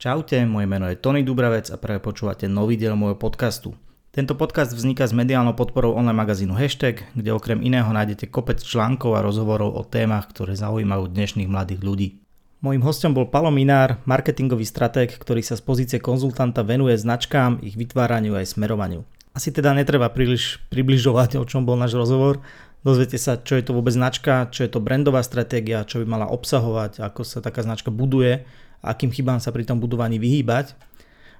Čaute, moje meno je Tony Dubravec a práve počúvate nový diel môjho podcastu. Tento podcast vzniká s mediálnou podporou online magazínu Hashtag, kde okrem iného nájdete kopec článkov a rozhovorov o témach, ktoré zaujímajú dnešných mladých ľudí. Mojím hostom bol Palo Minár, marketingový stratég, ktorý sa z pozície konzultanta venuje značkám, ich vytváraniu aj smerovaniu. Asi teda netreba príliš približovať, o čom bol náš rozhovor. Dozviete sa, čo je to vôbec značka, čo je to brandová stratégia, čo by mala obsahovať, ako sa taká značka buduje akým chybám sa pri tom budovaní vyhýbať.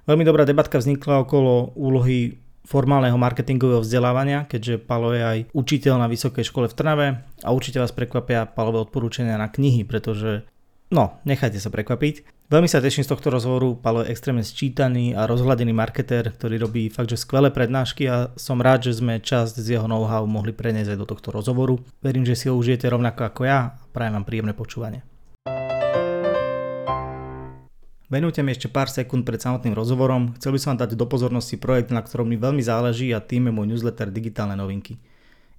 Veľmi dobrá debatka vznikla okolo úlohy formálneho marketingového vzdelávania, keďže Palo je aj učiteľ na vysokej škole v Trnave a určite vás prekvapia Palové odporúčania na knihy, pretože no, nechajte sa prekvapiť. Veľmi sa teším z tohto rozhovoru, Palo je extrémne sčítaný a rozhľadený marketér, ktorý robí fakt, že skvelé prednášky a som rád, že sme časť z jeho know-how mohli preniesť do tohto rozhovoru. Verím, že si ho užijete rovnako ako ja a prajem vám príjemné počúvanie. Venujte mi ešte pár sekúnd pred samotným rozhovorom. Chcel by som vám dať do pozornosti projekt, na ktorom mi veľmi záleží a tým je môj newsletter Digitálne novinky.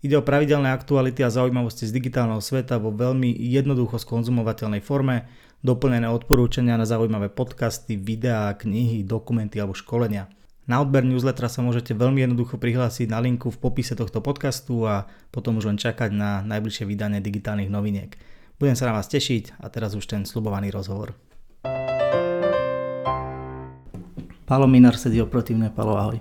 Ide o pravidelné aktuality a zaujímavosti z digitálneho sveta vo veľmi jednoducho skonzumovateľnej forme, doplnené odporúčania na zaujímavé podcasty, videá, knihy, dokumenty alebo školenia. Na odber newslettera sa môžete veľmi jednoducho prihlásiť na linku v popise tohto podcastu a potom už len čakať na najbližšie vydanie digitálnych noviniek. Budem sa na vás tešiť a teraz už ten slubovaný rozhovor. Palo Minar sedí oproti mne. Palo, ahoj.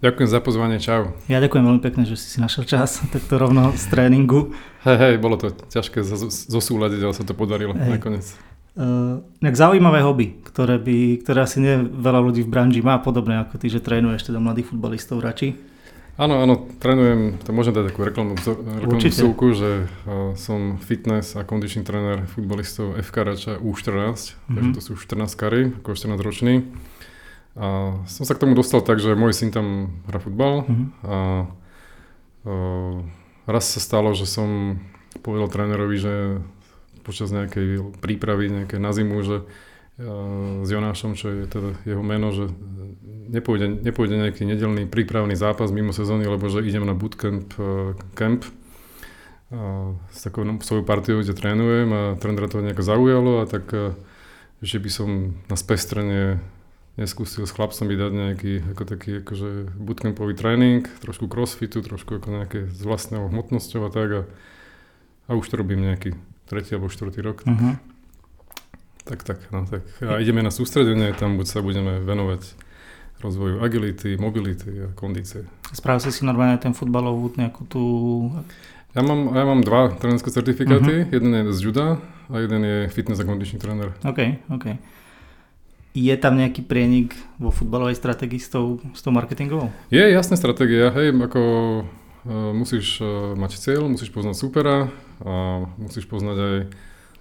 Ďakujem za pozvanie, čau. Ja ďakujem veľmi pekne, že si si našiel čas, takto rovno z tréningu. Hej, hej, bolo to ťažké zosúľadiť, ale sa to podarilo hej. nakoniec. Uh, zaujímavé hobby, ktoré, by, ktoré asi nie veľa ľudí v branži má, podobné ako ty, že trénuješ teda mladých futbalistov radši. Áno, áno, trénujem, to môžem dať takú reklamnú, reklamnú vsúku, že uh, som fitness a condition tréner futbalistov FK Rača U14, mm-hmm. takže to sú 14 kary, ako 14 ročný. A som sa k tomu dostal tak, že môj syn tam hrá futbal uh-huh. a uh, raz sa stalo, že som povedal trénerovi, že počas nejakej prípravy nejaké na zimu, že uh, s Jonášom, čo je teda jeho meno, že nepôjde, nepôjde nejaký nedelný prípravný zápas mimo sezóny, lebo že idem na bootcamp uh, camp s takou no, svojou partiou, kde trénujem a trénera to nejako zaujalo a tak, uh, že by som na spestrenie neskúsil s chlapcom dať nejaký ako taký akože bootcampový tréning, trošku crossfitu, trošku ako nejaké z vlastného hmotnosťou a tak a, a už to robím nejaký tretí alebo štvrtý rok. Uh-huh. Tak, tak, no tak. A ideme na sústredenie, tam buď sa budeme venovať rozvoju agility, mobility a kondície. Spravil si si normálne ten futbalovú nejakú tú... Ja mám, ja mám dva trénerské certifikáty, uh-huh. jeden je z juda a jeden je fitness a conditioning tréner. OK, OK je tam nejaký prienik vo futbalovej stratégii s tou, s tou marketingovou? Je jasná stratégia, hej, ako uh, musíš uh, mať cieľ, musíš poznať supera a musíš poznať aj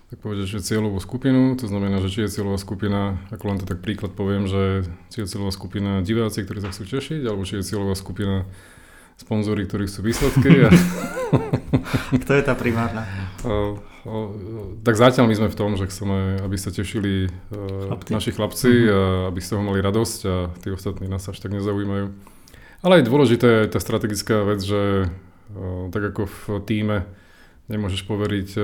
tak povedať, že cieľovú skupinu, to znamená, že či je cieľová skupina, ako len to tak príklad poviem, že či je cieľová skupina diváci, ktorí sa chcú tešiť, alebo či je cieľová skupina sponzory, ktorí chcú výsledky. A... Kto je tá primárna? tak zatiaľ my sme v tom, že chceme, aby sa tešili e, chlapci. naši chlapci uh-huh. a aby z toho mali radosť a tí ostatní nás až tak nezaujímajú. Ale aj dôležité je tá strategická vec, že e, tak ako v týme nemôžeš poveriť e,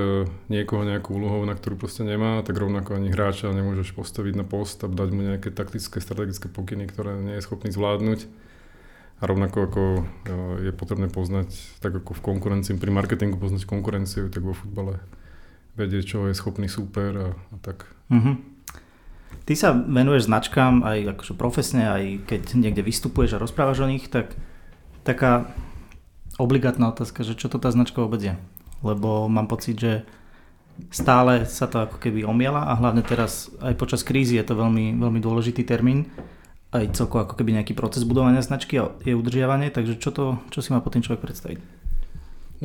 niekoho nejakú úlohou, na ktorú proste nemá, tak rovnako ani hráča nemôžeš postaviť na post a dať mu nejaké taktické, strategické pokyny, ktoré nie je schopný zvládnuť. A rovnako ako je potrebné poznať, tak ako v konkurencii, pri marketingu poznať konkurenciu, tak vo futbale vedieť, čo je schopný súper a, a tak. Uh-huh. Ty sa venuješ značkám aj akože profesne, aj keď niekde vystupuješ a rozprávaš o nich, tak taká obligátna otázka, že čo to tá značka vôbec je. Lebo mám pocit, že stále sa to ako keby omiela a hlavne teraz aj počas krízy je to veľmi, veľmi dôležitý termín aj celkovo ako keby nejaký proces budovania značky a je udržiavanie, takže čo, to, čo si má po tým človek predstaviť?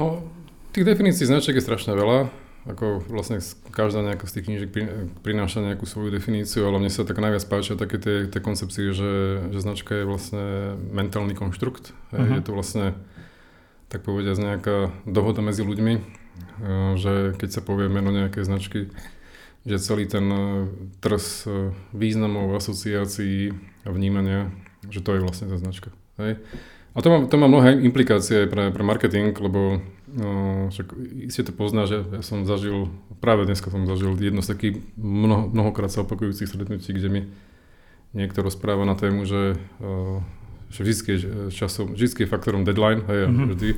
No, tých definícií značiek je strašne veľa ako vlastne každá nejaká z tých knížek prináša nejakú svoju definíciu, ale mne sa tak najviac páčia také tie, tie koncepcie, že, že značka je vlastne mentálny konštrukt. Uh-huh. Je to vlastne, tak povediať, nejaká dohoda medzi ľuďmi, e, že keď sa povie meno nejakej značky, že celý ten e, trs e, významov, asociácií a vnímania, že to je vlastne tá značka. Hej. A to má, to má mnohé implikácie aj pre, pre marketing, lebo no, však iste to pozná, že ja som zažil, práve dneska som zažil jedno z takých mnoho, mnohokrát sa opakujúcich stretnutí, kde mi niekto rozpráva na tému, že, že vždy, je časom, vždy je faktorom deadline, hej, mm-hmm. vždy,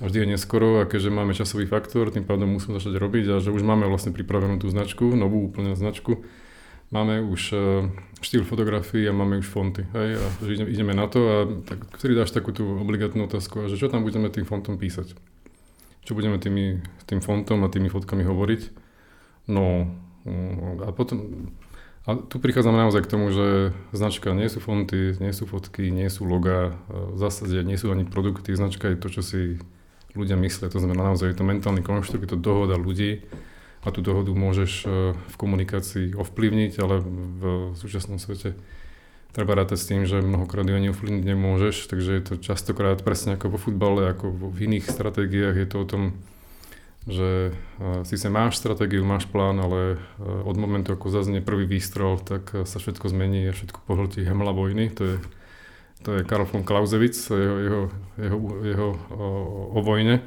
vždy je neskoro a keďže máme časový faktor, tým pádom musíme začať robiť a že už máme vlastne pripravenú tú značku, novú úplne značku, máme už štýl fotografií a máme už fonty, hej, a že ideme na to a tak, vtedy dáš takú tú obligátnu otázku, že čo tam budeme tým fontom písať čo budeme tými, tým fontom a tými fotkami hovoriť. No a potom, a tu prichádzame naozaj k tomu, že značka nie sú fonty, nie sú fotky, nie sú logá, v zásade nie sú ani produkty, značka je to, čo si ľudia myslia, to znamená naozaj je to mentálny konštrukt, je to dohoda ľudí a tú dohodu môžeš e, v komunikácii ovplyvniť, ale v súčasnom svete treba rátať s tým, že mnohokrát ju ani ovplyvniť nemôžeš, takže je to častokrát presne ako vo futbale, ako v iných stratégiách je to o tom, že síce máš stratégiu, máš plán, ale od momentu, ako zaznie prvý výstrel, tak sa všetko zmení a všetko pohltí hemla vojny. To je, to je Karl von Clausewitz, jeho, jeho, jeho, jeho o, o vojne.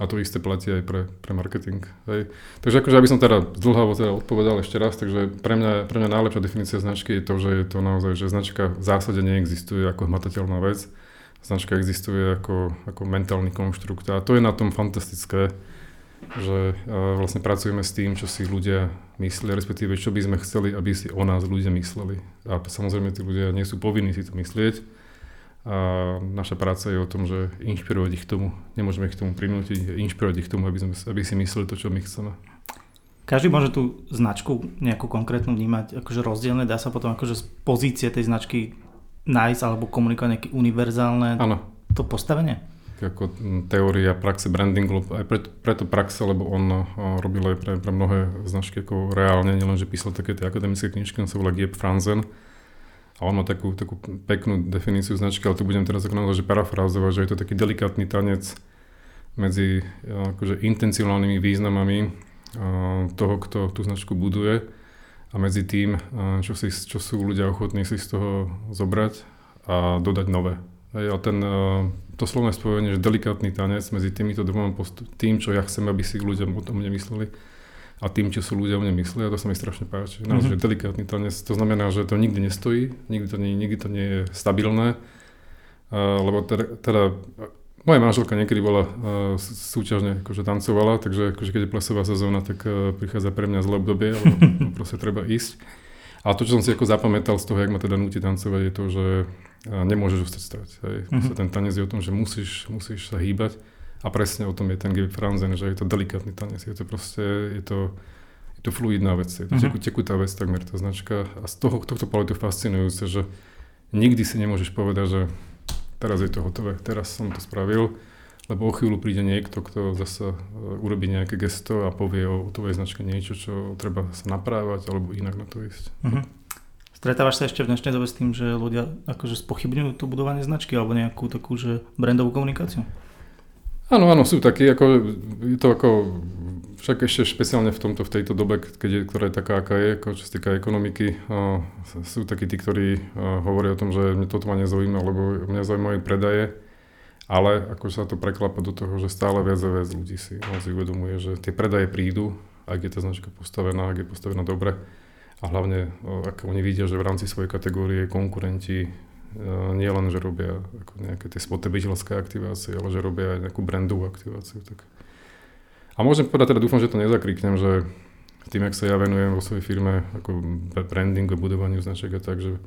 A to isté platí aj pre, pre marketing. Hej. Takže akože, aby som teda zdlhavo teda odpovedal ešte raz, takže pre mňa, pre mňa najlepšia definícia značky je to, že je to naozaj, že značka v zásade neexistuje ako hmatateľná vec. Značka existuje ako, ako mentálny konštrukt a to je na tom fantastické, že vlastne pracujeme s tým, čo si ľudia myslia, respektíve čo by sme chceli, aby si o nás ľudia mysleli. A samozrejme tí ľudia nie sú povinní si to myslieť, a naša práca je o tom, že inšpirovať ich k tomu. Nemôžeme ich k tomu prinútiť, inšpirovať ich k tomu, aby, sme, aby si mysleli to, čo my chceme. Každý môže tú značku nejakú konkrétnu vnímať akože rozdielne, dá sa potom akože z pozície tej značky nájsť alebo komunikovať nejaké univerzálne ano. to postavenie? Ako teória praxe brandingu, aj preto, preto praxe, lebo on robil aj pre, pre mnohé značky ako reálne, nielenže písal také tie akademické knižky, on sa volá Gieb Franzen, a on má takú, takú peknú definíciu značky, ale tu budem teraz ako že parafrázovať, že je to taký delikátny tanec medzi akože intencionálnymi významami toho, kto tú značku buduje a medzi tým, čo, si, čo sú ľudia ochotní si z toho zobrať a dodať nové. a ten, to slovné spojenie, že delikátny tanec medzi týmito dvoma postup, tým, čo ja chcem, aby si ľudia o tom nemysleli, a tým, čo sú ľudia o mne myslia, to sa mi strašne páči. Naozaj mm-hmm. delikátny tanec, to znamená, že to nikdy nestojí, nikdy to nie, nikdy to nie je stabilné, uh, lebo teda, teda moja manželka niekedy bola uh, súťažne akože tancovala, takže akože keď je plesová sezóna, tak uh, prichádza pre mňa zlé obdobie, lebo proste treba ísť. A to, čo som si ako zapamätal z toho, jak ma teda nutí tancovať, je to, že uh, nemôžeš ostať stať. Hej. Mm-hmm. Ten tanec je o tom, že musíš, musíš sa hýbať a presne o tom je ten Franzen, že je to delikátny tanec, je to proste, je to, je to fluidná vec, je to uh-huh. tekutá vec takmer tá značka a z toho, tohto pohľadu je fascinujúce, že nikdy si nemôžeš povedať, že teraz je to hotové, teraz som to spravil, lebo o chvíľu príde niekto, kto zase urobí nejaké gesto a povie o tvojej značke niečo, čo treba sa naprávať alebo inak na to ísť. Uh-huh. Stretávaš sa ešte v dnešnej dobe s tým, že ľudia akože spochybňujú to budovanie značky alebo nejakú takú, že brandovú komunikáciu? Áno, áno, sú takí, ako, je to ako, však ešte špeciálne v tomto, v tejto dobe, keď je, ktorá je taká, aká je, ako čo sa týka ekonomiky, uh, sú takí tí, ktorí hovoria o tom, že mne toto ma nezaujíma, lebo mňa zaujímajú predaje, ale ako sa to preklapa do toho, že stále viac a viac ľudí si naozaj uvedomuje, že tie predaje prídu, ak je tá značka postavená, ak je postavená dobre a hlavne, ak oni vidia, že v rámci svojej kategórie konkurenti nie len, že robia ako nejaké tie spotrebiteľské aktivácie, ale že robia aj nejakú brandovú aktiváciu. Tak. A môžem povedať, teda dúfam, že to nezakriknem, že tým, ak sa ja venujem vo svojej firme ako brandingu, budovaniu značiek a tak, že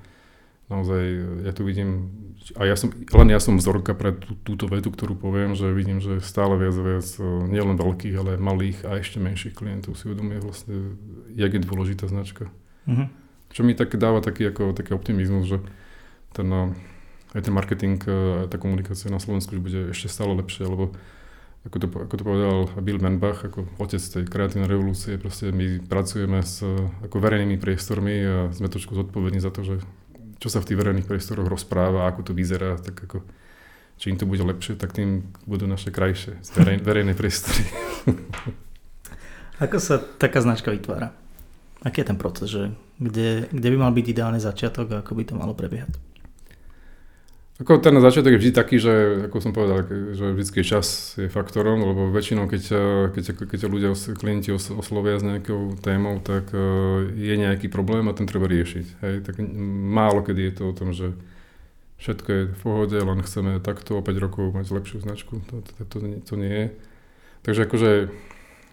naozaj ja tu vidím, a ja som, len ja som vzorka pre tú, túto vetu, ktorú poviem, že vidím, že stále viac a viac nielen veľkých, ale malých a ešte menších klientov si uvedomuje vlastne, jak je dôležitá značka. Mm-hmm. Čo mi tak dáva taký, ako, taký optimizmus, že ten, aj ten marketing, a tá komunikácia na Slovensku už bude ešte stále lepšie, lebo ako to, ako to povedal Bill Menbach, ako otec tej kreatívnej revolúcie, proste my pracujeme s ako verejnými priestormi a sme trošku zodpovední za to, že čo sa v tých verejných priestoroch rozpráva, ako to vyzerá, tak ako čím to bude lepšie, tak tým budú naše krajšie verej, verejné priestory. ako sa taká značka vytvára? Aký je ten proces, že kde, kde by mal byť ideálny začiatok a ako by to malo prebiehať? Ako ten začiatok je vždy taký, že ako som povedal, že vždy čas je faktorom, lebo väčšinou keď, keď, keď ľudia, klienti oslovia s nejakou témou, tak e, je nejaký problém a ten treba riešiť. Hej? Tak málo kedy je to o tom, že všetko je v pohode, len chceme takto o 5 rokov mať lepšiu značku. To, to, to, to nie je. Takže akože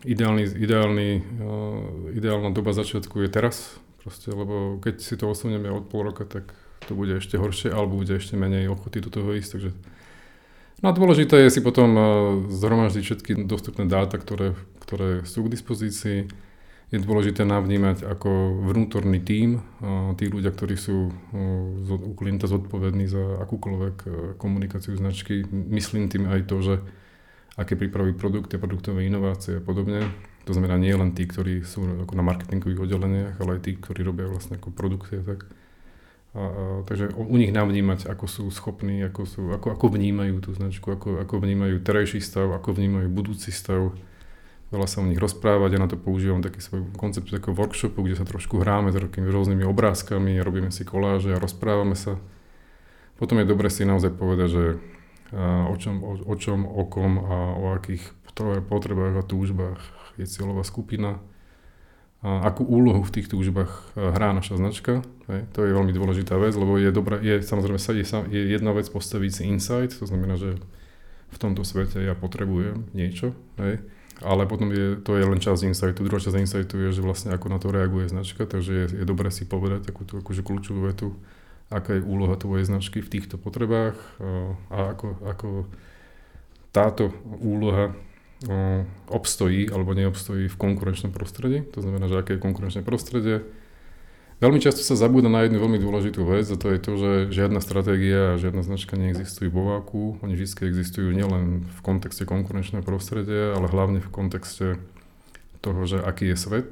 ideálny, ideálny, uh, ideálna doba začiatku je teraz, proste, lebo keď si to osunieme od pol roka, tak to bude ešte horšie, alebo bude ešte menej ochoty do toho ísť. Takže No a dôležité je si potom eh, zhromaždiť všetky dostupné dáta, ktoré, ktoré sú k dispozícii. Je dôležité navnímať ako vnútorný tím, eh, tí ľudia, ktorí sú eh, u klienta zodpovední za akúkoľvek komunikáciu značky. Myslím tým aj to, že aké pripravujú produkty, produktové inovácie a podobne. To znamená nie len tí, ktorí sú ako na marketingových oddeleniach, ale aj tí, ktorí robia vlastne ako produkty tak. Takže u nich navnímať, ako sú schopní, ako, sú, ako, ako vnímajú tú značku, ako, ako vnímajú terajší stav, ako vnímajú budúci stav. Veľa sa o nich rozprávať, ja na to používam taký svoj koncept takého workshopu, kde sa trošku hráme s takými rôznymi obrázkami, robíme si koláže a rozprávame sa. Potom je dobre si naozaj povedať, že o, čom, o, o čom, o kom a o akých potrebách a túžbách je cieľová skupina akú úlohu v tých túžbách hrá naša značka. Hej. To je veľmi dôležitá vec, lebo je, dobré, je samozrejme je, je jedna vec postaviť si insight, to znamená, že v tomto svete ja potrebujem niečo, hej. ale potom je, to je len časť insightu. Druhá časť insightu je, že vlastne ako na to reaguje značka, takže je, je dobré si povedať takú tú akože kľúčovú vetu, aká je úloha tvojej značky v týchto potrebách a ako, ako táto úloha obstojí alebo neobstojí v konkurenčnom prostredí. To znamená, že aké je konkurenčné prostredie. Veľmi často sa zabúda na jednu veľmi dôležitú vec a to je to, že žiadna stratégia a žiadna značka neexistujú vo váku. Oni vždy existujú nielen v kontexte konkurenčného prostredia, ale hlavne v kontexte toho, že aký je svet,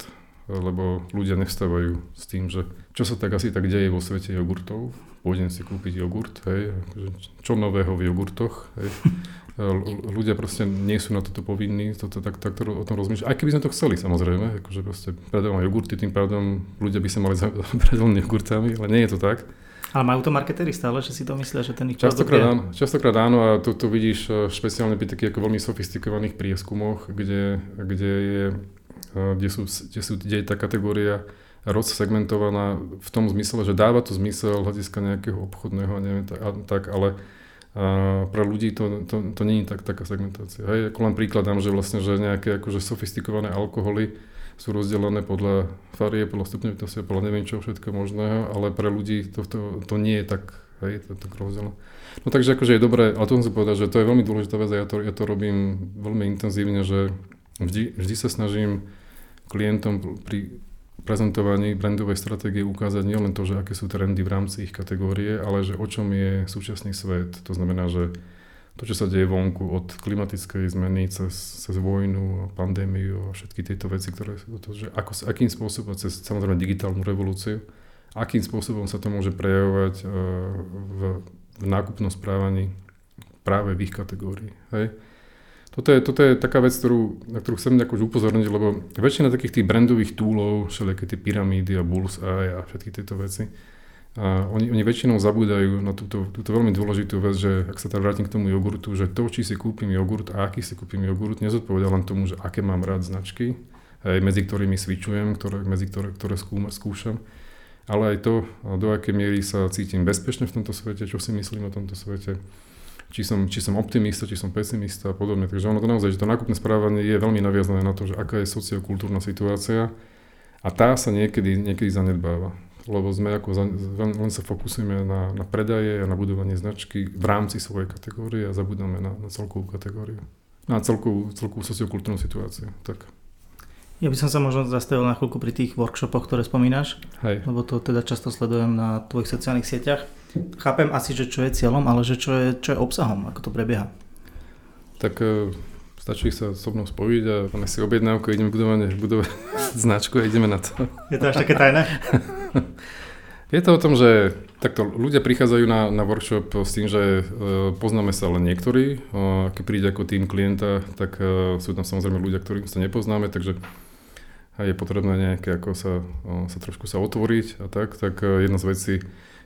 lebo ľudia nevstávajú s tým, že čo sa tak asi tak deje vo svete jogurtov. Pôjdem si kúpiť jogurt, hej, čo nového v jogurtoch, hej. ľudia proste nie sú na toto povinní, toto, tak, tak to, o tom rozmýšľať. Aj keby sme to chceli, samozrejme, akože proste predávam jogurty, tým pádom ľudia by sa mali zabrať len jogurtami, ale nie je to tak. Ale majú to marketéri stále, že si to myslia, že ten ich častokrát áno, častokrát áno a to, to vidíš eh, špeciálne pri takých ako veľmi sofistikovaných prieskumoch, kde, kde, je, eh, kde, sú, kde, sú, kde je tá kategória rozsegmentovaná v tom zmysle, že dáva to zmysel hľadiska nejakého obchodného, neviem, tak, tak ale a pre ľudí to, to, to je tak, taká segmentácia. Hej, ako len príklad dám, že vlastne, že nejaké akože sofistikované alkoholy sú rozdelené podľa farie, podľa stupňovitosti, podľa neviem čo všetko možného, ale pre ľudí to, to, to nie je tak, hej, to, to rozdelené. No takže akože je dobré, ale to musím povedať, že to je veľmi dôležitá vec a ja to, ja to robím veľmi intenzívne, že vždy, vždy sa snažím klientom pri prezentovaní brandovej stratégie ukázať nielen to, že aké sú trendy v rámci ich kategórie, ale že o čom je súčasný svet. To znamená, že to, čo sa deje vonku od klimatickej zmeny cez, cez vojnu, pandémiu a všetky tieto veci, ktoré sú to, že ako, akým spôsobom, cez samozrejme digitálnu revolúciu, akým spôsobom sa to môže prejavovať uh, v, v nákupnom správaní práve v ich kategórii. Hej? Toto je, toto je taká vec, ktorú, na ktorú chcem akože upozorniť, lebo väčšina takých tých brandových túlov, všelijaké tie pyramídy a bullseye a všetky tieto veci, a oni, oni väčšinou zabúdajú na túto, túto veľmi dôležitú vec, že ak sa teda vrátim k tomu jogurtu, že to, či si kúpim jogurt a aký si kúpim jogurt, nezodpovedá len tomu, že aké mám rád značky, aj medzi ktorými switchujem, ktoré, medzi ktoré, ktoré skúma, skúšam, ale aj to, do akej miery sa cítim bezpečne v tomto svete, čo si myslím o tomto svete, či som, či som optimista, či som pesimista a podobne. Takže ono to naozaj, že to nákupné správanie je veľmi naviazané na to, že aká je sociokultúrna situácia a tá sa niekedy, niekedy zanedbáva. Lebo sme ako, len, len sa fokusujeme na, na predaje a na budovanie značky v rámci svojej kategórie a zabudáme na, na celkovú kategóriu. Na celkovú, celkovú sociokultúrnu situáciu. Tak. Ja by som sa možno zastavil na chvíľku pri tých workshopoch, ktoré spomínaš, Hej. lebo to teda často sledujem na tvojich sociálnych sieťach. Chápem asi, že čo je cieľom, ale že čo je, čo je obsahom, ako to prebieha. Tak uh, stačí sa so mnou spojiť a máme si objednávku, ideme budovať, budovať značku a ideme na to. Je to až také tajné? je to o tom, že takto ľudia prichádzajú na, na workshop s tým, že uh, poznáme sa len niektorí. Uh, keď príde ako tým klienta, tak uh, sú tam samozrejme ľudia, ktorých sa nepoznáme, takže je potrebné nejaké ako sa, sa trošku sa otvoriť a tak, tak jedna z vecí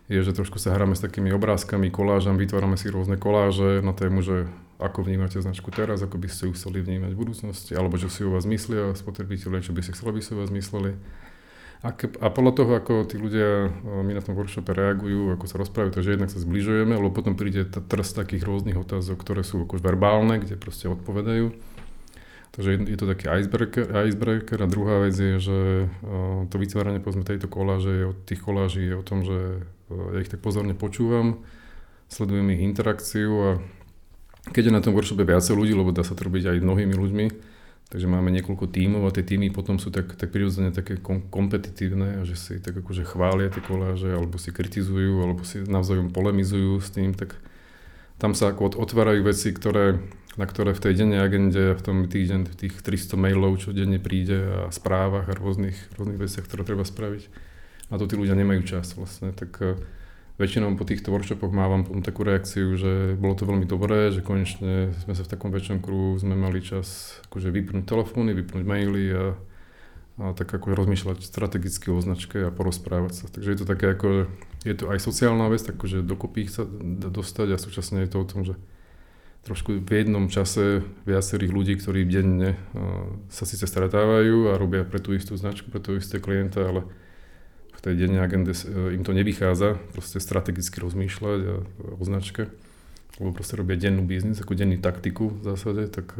je, že trošku sa hráme s takými obrázkami, kolážami, vytvárame si rôzne koláže na tému, že ako vnímate značku teraz, ako by ste ju chceli vnímať v budúcnosti, alebo čo si o vás myslia spotrebitelia, čo by si chceli, aby si o vás mysleli. A, ke, a podľa toho, ako tí ľudia my na tom workshope reagujú, ako sa rozprávajú, takže jednak sa zbližujeme, lebo potom príde trst takých rôznych otázok, ktoré sú akož verbálne, kde proste odpovedajú. Takže je to taký icebreaker, icebreaker a druhá vec je, že to vytváranie povedzme tejto koláže je od tých koláží je o tom, že ja ich tak pozorne počúvam, sledujem ich interakciu a keď je na tom workshope viacej ľudí, lebo dá sa to robiť aj mnohými ľuďmi, takže máme niekoľko tímov a tie tímy potom sú tak, tak prirodzene také kom- kompetitívne že si tak akože chvália tie koláže alebo si kritizujú alebo si navzájom polemizujú s tým, tak tam sa ako otvárajú veci, ktoré, na ktoré v tej dennej agende v tom týždeň, tých 300 mailov, čo denne príde a správach a rôznych, rôznych veciach, ktoré treba spraviť. A to tí ľudia nemajú čas vlastne, tak väčšinou po týchto workshopoch mávam potom takú reakciu, že bolo to veľmi dobré, že konečne sme sa v takom väčšom kruhu, sme mali čas akože vypnúť telefóny, vypnúť maily a, a tak ako rozmýšľať strategicky o značke a porozprávať sa. Takže je to také ako, je to aj sociálna vec, takže dokopy ich sa dostať a súčasne je to o tom, že trošku v jednom čase viacerých ľudí, ktorí denne sa síce stretávajú a robia pre tú istú značku, pre tú isté klienta, ale tej dennej agende e, im to nevychádza, proste strategicky rozmýšľať a, o značke, lebo proste robia dennú biznis, ako dennú taktiku v zásade, tak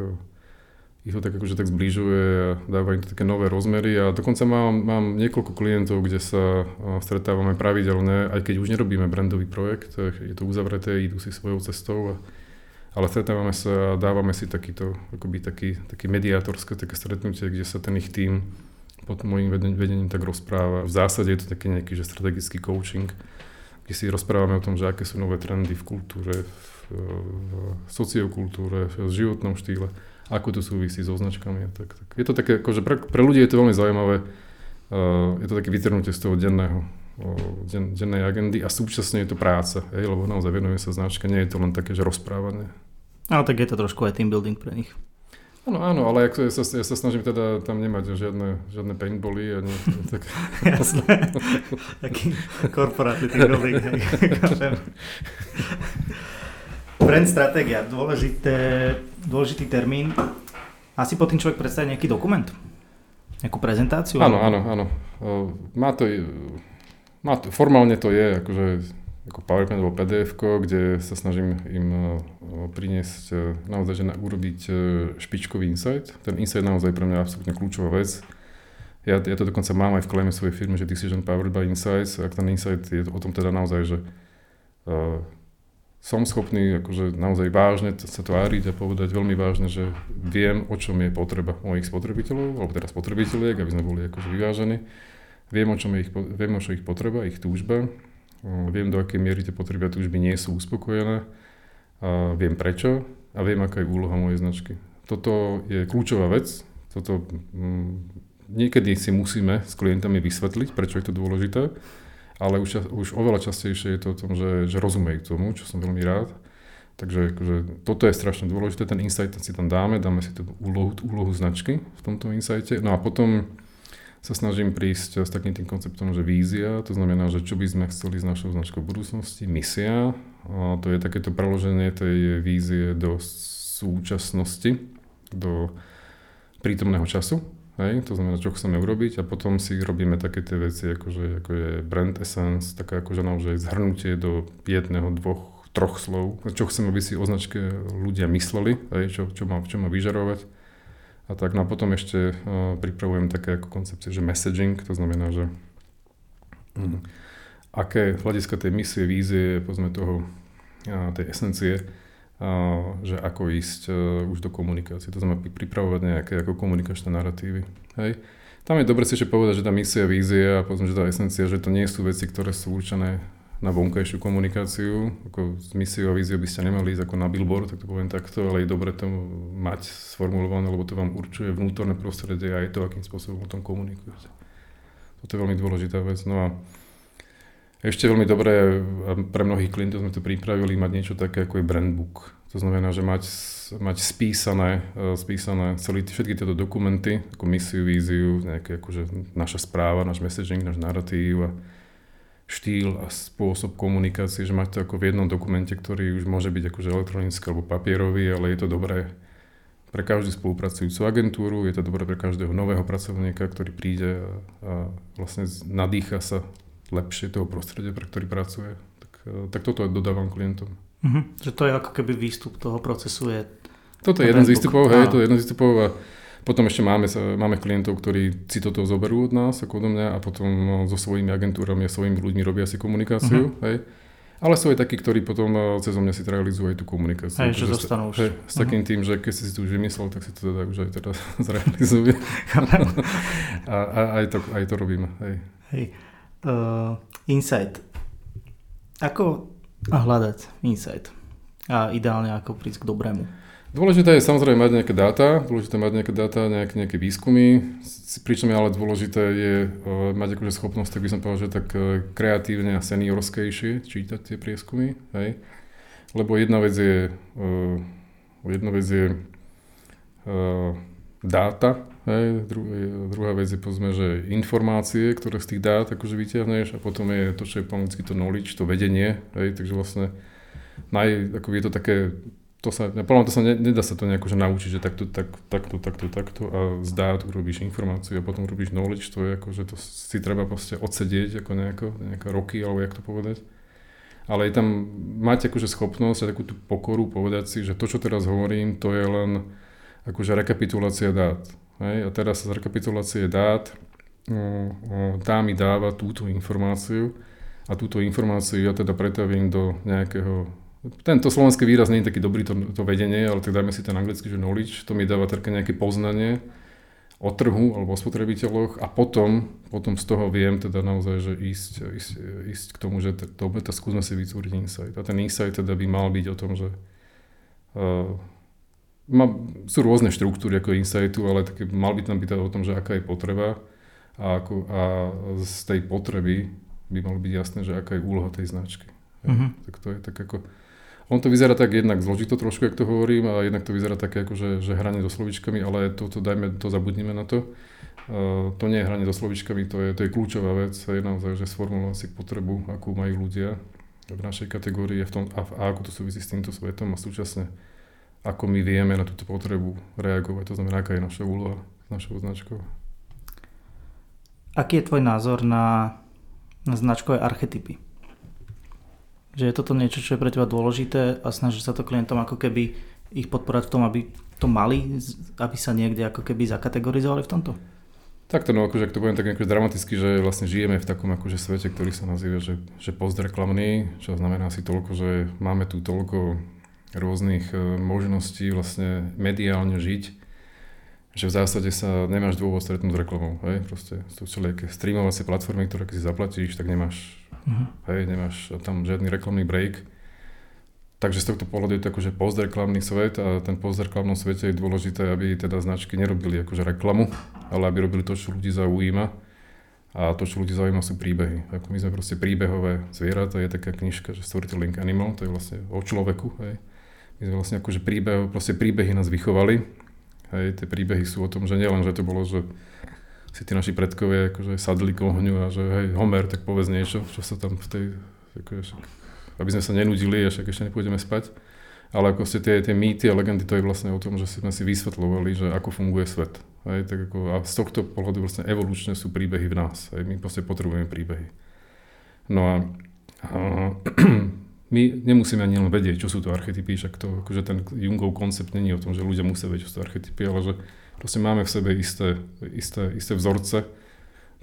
ich to tak akože tak zbližuje a dáva im to také nové rozmery. A dokonca mám, mám niekoľko klientov, kde sa stretávame pravidelne, aj keď už nerobíme brandový projekt, je to uzavreté, idú si svojou cestou, a, ale stretávame sa a dávame si takýto, akoby taký, taký mediátorské také stretnutie, kde sa ten ich tým pod môjim vedením tak rozpráva. V zásade je to taký nejaký že strategický coaching, kde si rozprávame o tom, že aké sú nové trendy v kultúre, v, v sociokultúre, v životnom štýle, ako to súvisí so značkami. Tak, tak. Je to také, akože pre, pre ľudí je to veľmi zaujímavé, uh, je to také vytrhnutie z toho denného, uh, den, dennej agendy a súčasne je to práca, hej, lebo naozaj venujeme sa značka, nie je to len také, že rozprávanie. Ale tak je to trošku aj team building pre nich. Áno, áno, ale ja sa, ja sa snažím teda tam nemať žiadne, žiadne paintbally a nie, tak... Jasné, taký korporátny tým building. Brand stratégia, dôležité, dôležitý termín. Asi po tým človek predstaví nejaký dokument? Nejakú prezentáciu? Áno, áno, áno. Má to, má to, formálne to je, akože ako PowerPoint alebo pdf kde sa snažím im e, priniesť e, naozaj, že urobiť e, špičkový insight. Ten insight naozaj pre mňa absolútne kľúčová vec. Ja, ja to dokonca mám aj v klejme svojej firmy, že Decision Powered by Insights. Ak ten insight je o tom teda naozaj, že uh, som schopný akože naozaj vážne sa tváriť a povedať veľmi vážne, že viem, o čom je potreba mojich spotrebiteľov, alebo teda spotrebiteľiek, aby sme boli akože vyvážení. Viem, o čom je ich, viem, o čo ich potreba, ich túžba Viem, do akej miery tie potreby a túžby nie sú uspokojené. A viem prečo a viem, aká je úloha mojej značky. Toto je kľúčová vec. Toto m, mm, niekedy si musíme s klientami vysvetliť, prečo je to dôležité, ale už, už oveľa častejšie je to o tom, že, že rozumejú tomu, čo som veľmi rád. Takže akože, toto je strašne dôležité, ten insight si tam dáme, dáme si tú úlohu, úlohu značky v tomto insighte. No a potom sa snažím prísť s takým tým konceptom, že vízia, to znamená, že čo by sme chceli s našou značkou v budúcnosti, misia, a to je takéto preloženie tej vízie do súčasnosti, do prítomného času, hej, to znamená, čo chceme urobiť a potom si robíme také tie veci, akože, ako je brand essence, také akože naozaj zhrnutie do jedného, dvoch, troch slov, čo chceme, aby si o značke ľudia mysleli, hej, čo, čo, má, čo má vyžarovať a tak. No a potom ešte uh, pripravujem také ako koncepcie, že messaging, to znamená, že um, aké hľadiska tej misie, vízie, povedzme toho, uh, tej esencie, uh, že ako ísť už do komunikácie. To znamená pripravovať nejaké ako komunikačné narratívy. Hej. Tam je dobre si ešte povedať, že tá misia, vízia a povedzme, že tá esencia, že to nie sú veci, ktoré sú určené na vonkajšiu komunikáciu. Ako s misiou a víziou by ste nemali ísť ako na billboard, tak to poviem takto, ale je dobre to mať sformulované, lebo to vám určuje vnútorné prostredie a aj to, akým spôsobom o tom komunikujete. Toto je veľmi dôležitá vec. No a Ešte veľmi dobré, pre mnohých klientov sme to pripravili, mať niečo také ako je brand book. To znamená, že mať, mať spísané, e, spísané celý, všetky tieto dokumenty, ako misiu, víziu, nejaké akože naša správa, náš messaging, náš narratív a štýl a spôsob komunikácie, že to ako v jednom dokumente, ktorý už môže byť akože elektronický alebo papierový, ale je to dobré pre každú spolupracujúcu agentúru, je to dobré pre každého nového pracovníka, ktorý príde a, a vlastne nadýcha sa lepšie toho prostredia, pre ktorý pracuje. Tak, eh, tak toto dodávam klientom. Uh-huh. Že to je ako keby výstup toho procesu je... Toto je jeden z výstupov, hej, to je jeden z výstupov a potom ešte máme, máme klientov, ktorí si toto zoberú od nás, ako odo mňa a potom no, so svojimi agentúrami a svojimi ľuďmi robia si komunikáciu, uh-huh. hej. Ale sú aj takí, ktorí potom eh, cez mňa si realizujú aj tú komunikáciu. Hej, že zostanú už. Hej, s takým uh-huh. tým, že keď si to už vymyslel, tak si to teda už aj teda zrealizuje. a, a aj, to, aj to robíme. Hej. Hej uh, insight. Ako hľadať insight? A ideálne ako prísť k dobrému? Dôležité je samozrejme mať nejaké dáta, dôležité mať nejaké dáta, nejaké, nejaké výskumy, pričom je ale dôležité je uh, mať akože schopnosť, tak by som povedal, že tak uh, kreatívne a seniorskejšie čítať tie prieskumy, hej. Lebo jedna vec je, uh, jedna vec je dáta, Hej, dru, druhá vec je povedzme, že informácie, ktoré z tých dát akože vyťahneš a potom je to, čo je po to knowledge, to vedenie, hej, takže vlastne naj, ako je to také, to sa, podľa to sa ne, nedá sa to nejako že naučiť, že takto, tak, takto, takto, takto a z dát urobíš informáciu a potom urobíš knowledge, to je ako, že to si treba proste odsedieť ako nejako, nejaké roky, alebo jak to povedať. Ale je tam, mať akože schopnosť a takú tú pokoru povedať si, že to, čo teraz hovorím, to je len akože rekapitulácia dát Hej, a teraz z rekapitulácie dát tá mi dáva túto informáciu a túto informáciu ja teda pretavím do nejakého tento slovenský výraz nie je taký dobrý, to, to vedenie, ale tak dajme si ten anglický, že knowledge, to mi dáva také nejaké poznanie o trhu alebo o spotrebiteľoch a potom, potom z toho viem teda naozaj, že ísť, ísť, ísť k tomu, že dobre, to skúsme si vytvoriť insight. A ten insight teda by mal byť o tom, že uh, má, sú rôzne štruktúry ako insightu, ale také, mal by tam byť teda o tom, že aká je potreba a, ako, a z tej potreby by malo byť jasné, že aká je úloha tej značky. Uh-huh. Tak to je tak ako... On to vyzerá tak jednak zložito trošku, jak to hovorím, a jednak to vyzerá také ako, že, že hranie so slovičkami, ale to, to dajme, to zabudnime na to. Uh, to nie je hranie so slovičkami, to je, to je kľúčová vec, je naozaj, že sformulovať si potrebu, akú majú ľudia v našej kategórii v tom, a, a ako to súvisí s týmto svetom a súčasne ako my vieme na túto potrebu reagovať. To znamená, aká je naša úloha s našou značkou. Aký je tvoj názor na, na značkové archetypy? Že je toto niečo, čo je pre teba dôležité a snaží sa to klientom ako keby ich podporať v tom, aby to mali, aby sa niekde ako keby zakategorizovali v tomto? Takto, no akože ak to poviem tak akože dramaticky, že vlastne žijeme v takom akože svete, ktorý sa nazýva, že, že postreklamný, čo znamená asi toľko, že máme tu toľko rôznych e, možností vlastne mediálne žiť, že v zásade sa nemáš dôvod stretnúť s reklamou, hej, proste sú všelijaké streamovacie platformy, ktoré keď si zaplatíš, tak nemáš, uh-huh. hej, nemáš tam žiadny reklamný break. Takže z tohto pohľadu je to akože postreklamný svet a ten postreklamnom svete je dôležité, aby teda značky nerobili akože reklamu, ale aby robili to, čo ľudí zaujíma. A to, čo ľudí zaujíma, sú príbehy. Ako my sme proste príbehové zvieratá, je taká knižka, že Storytelling Animal, to je vlastne o človeku, hej my sme vlastne akože príbeh, proste príbehy nás vychovali. Hej, tie príbehy sú o tom, že nielen, že to bolo, že si tí naši predkovia akože sadli k ohňu a že hej, Homer, tak povedz niečo, čo sa tam v tej, akože, aby sme sa nenudili a však ešte nepôjdeme spať. Ale ako ste tie, tie mýty a legendy, to je vlastne o tom, že sme si vysvetľovali, že ako funguje svet. Hej, tak ako, a z tohto pohľadu vlastne evolučne sú príbehy v nás. Hej, my proste potrebujeme príbehy. No a, a my nemusíme ani len vedieť, čo sú to archetypy, však to, akože ten Jungov koncept není o tom, že ľudia musia vedieť, čo sú to archetypy, ale že proste máme v sebe isté, isté, isté vzorce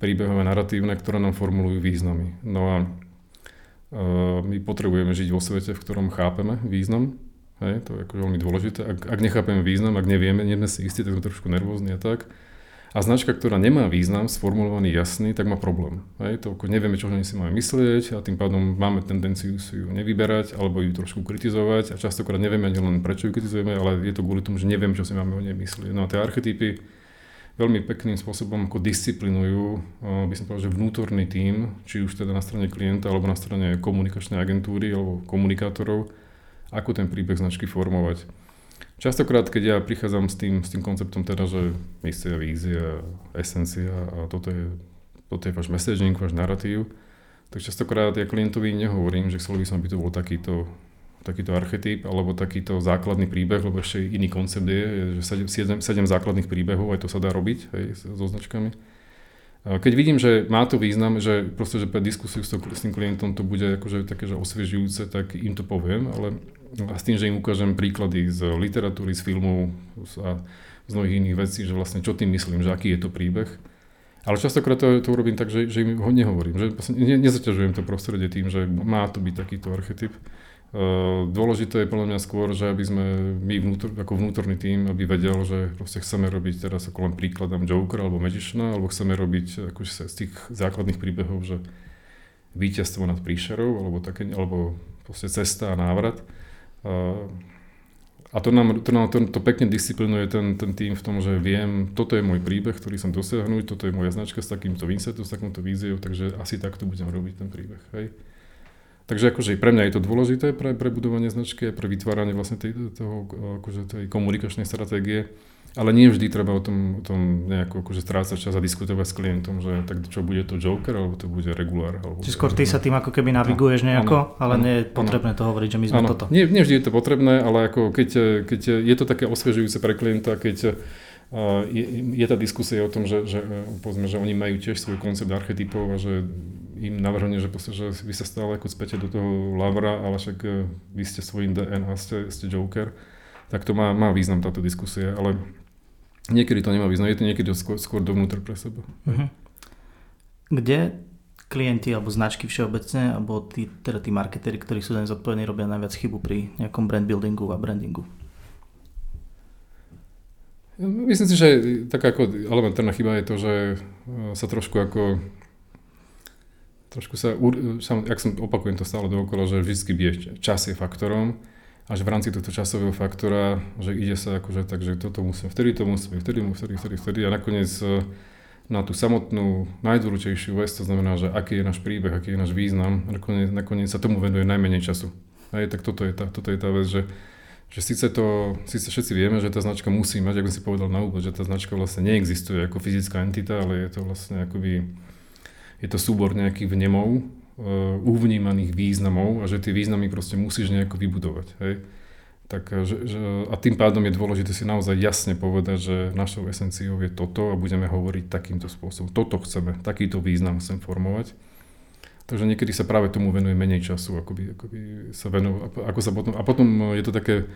príbehové, narratívne, ktoré nám formulujú významy. No a uh, my potrebujeme žiť vo svete, v ktorom chápeme význam, hej, to je ako veľmi dôležité. Ak, ak nechápeme význam, ak nevieme, nie sme si istí, tak sme trošku nervózni a tak, a značka, ktorá nemá význam sformulovaný jasný, tak má problém. Hej, to ako nevieme, čo si máme myslieť a tým pádom máme tendenciu si ju nevyberať alebo ju trošku kritizovať a častokrát nevieme ani len prečo ju kritizujeme, ale je to kvôli tomu, že nevieme, čo si máme o nej myslieť. No a tie archetypy veľmi pekným spôsobom ako disciplinujú, by som povedal, že vnútorný tím, či už teda na strane klienta alebo na strane komunikačnej agentúry alebo komunikátorov, ako ten príbeh značky formovať. Častokrát, keď ja prichádzam s tým, s tým konceptom teda, že misia, vízia, esencia a toto je, toto je váš messaging, váš narratív, tak častokrát ja klientovi nehovorím, že chcel by som, aby to bol takýto takýto archetyp alebo takýto základný príbeh, lebo ešte iný koncept je, že 7, 7 základných príbehov, aj to sa dá robiť hej, so značkami. Keď vidím, že má to význam, že proste, že pre diskusiu s, to, s tým klientom to bude akože také, že osviežujúce, tak im to poviem, ale a s tým, že im ukážem príklady z literatúry, z filmov a z mnohých iných vecí, že vlastne čo tým myslím, že aký je to príbeh. Ale častokrát to, to urobím tak, že, že im ho nehovorím, že ne, nezaťažujem to prostredie tým, že má to byť takýto archetyp. Uh, dôležité je podľa mňa skôr, že aby sme my vnútor, ako vnútorný tým, aby vedel, že proste chceme robiť teraz ako len príkladom Joker alebo Magiciana, alebo chceme robiť akože z tých základných príbehov, že víťazstvo nad príšerou, alebo, také, alebo proste cesta a návrat. A to nám, to, nám to, to pekne disciplinuje ten, ten tým v tom, že viem, toto je môj príbeh, ktorý som dosiahnuť, toto je moja značka s takýmto vinsetom, s takouto víziou, takže asi takto budem robiť ten príbeh. Hej. Takže akože pre mňa je to dôležité pre, pre budovanie značky pre vytváranie vlastne tej, toho, akože tej komunikačnej stratégie. Ale nie vždy treba o tom, o tom nejako akože strácať čas a diskutovať s klientom, že tak čo bude to Joker, alebo to bude regulár. Alebo Čiže skôr ty sa tým ako keby naviguješ nejako, áno, ale áno, nie je potrebné áno. to hovoriť, že my sme áno. toto. Nie, nie vždy je to potrebné, ale ako keď, keď je to také osviežujúce pre klienta, keď je, je tá diskusia o tom, že, že, povedzme, že oni majú tiež svoj koncept archetypov a že im navrhne, že, proste, že vy sa stále ako späte do toho Lavra, ale však e, vy ste svojím DNA, ste, ste Joker, tak to má, má význam táto diskusia, ale niekedy to nemá význam, je to niekedy skôr, skôr dovnútra pre seba. Uh-huh. Kde klienti alebo značky všeobecne, alebo tí, teda tí marketéri, ktorí sú za zodpovední, robia najviac chybu pri nejakom brand buildingu a brandingu? Myslím si, že taká ako elementárna chyba je to, že e, sa trošku ako trošku sa, ak som opakujem to stále dookola, že vždy bije čas je faktorom a že v rámci tohto časového faktora, že ide sa akože tak, že toto musím, vtedy to musím, vtedy, vtedy, vtedy, vtedy a nakoniec e, na tú samotnú najdôležitejšiu vec, to znamená, že aký je náš príbeh, aký je náš význam, nakoniec, nakoniec sa tomu venuje najmenej času. Hej, tak toto je tá, toto je tá vec, že, že síce to, síce všetci vieme, že tá značka musí mať, ako si povedal na úvod, že tá značka vlastne neexistuje ako fyzická entita, ale je to vlastne akoby je to súbor nejakých vnemov, uvnímaných významov a že tie významy proste musíš nejako vybudovať. Hej? Tak, eh, že, že, a tým pádom je dôležité si naozaj jasne povedať, že našou esenciou je toto a budeme hovoriť takýmto spôsobom. Toto chceme, takýto význam chcem formovať. Takže niekedy sa práve tomu venuje menej času, ako by, ako by sa venoval, ako sa potom, a potom eh, je to také,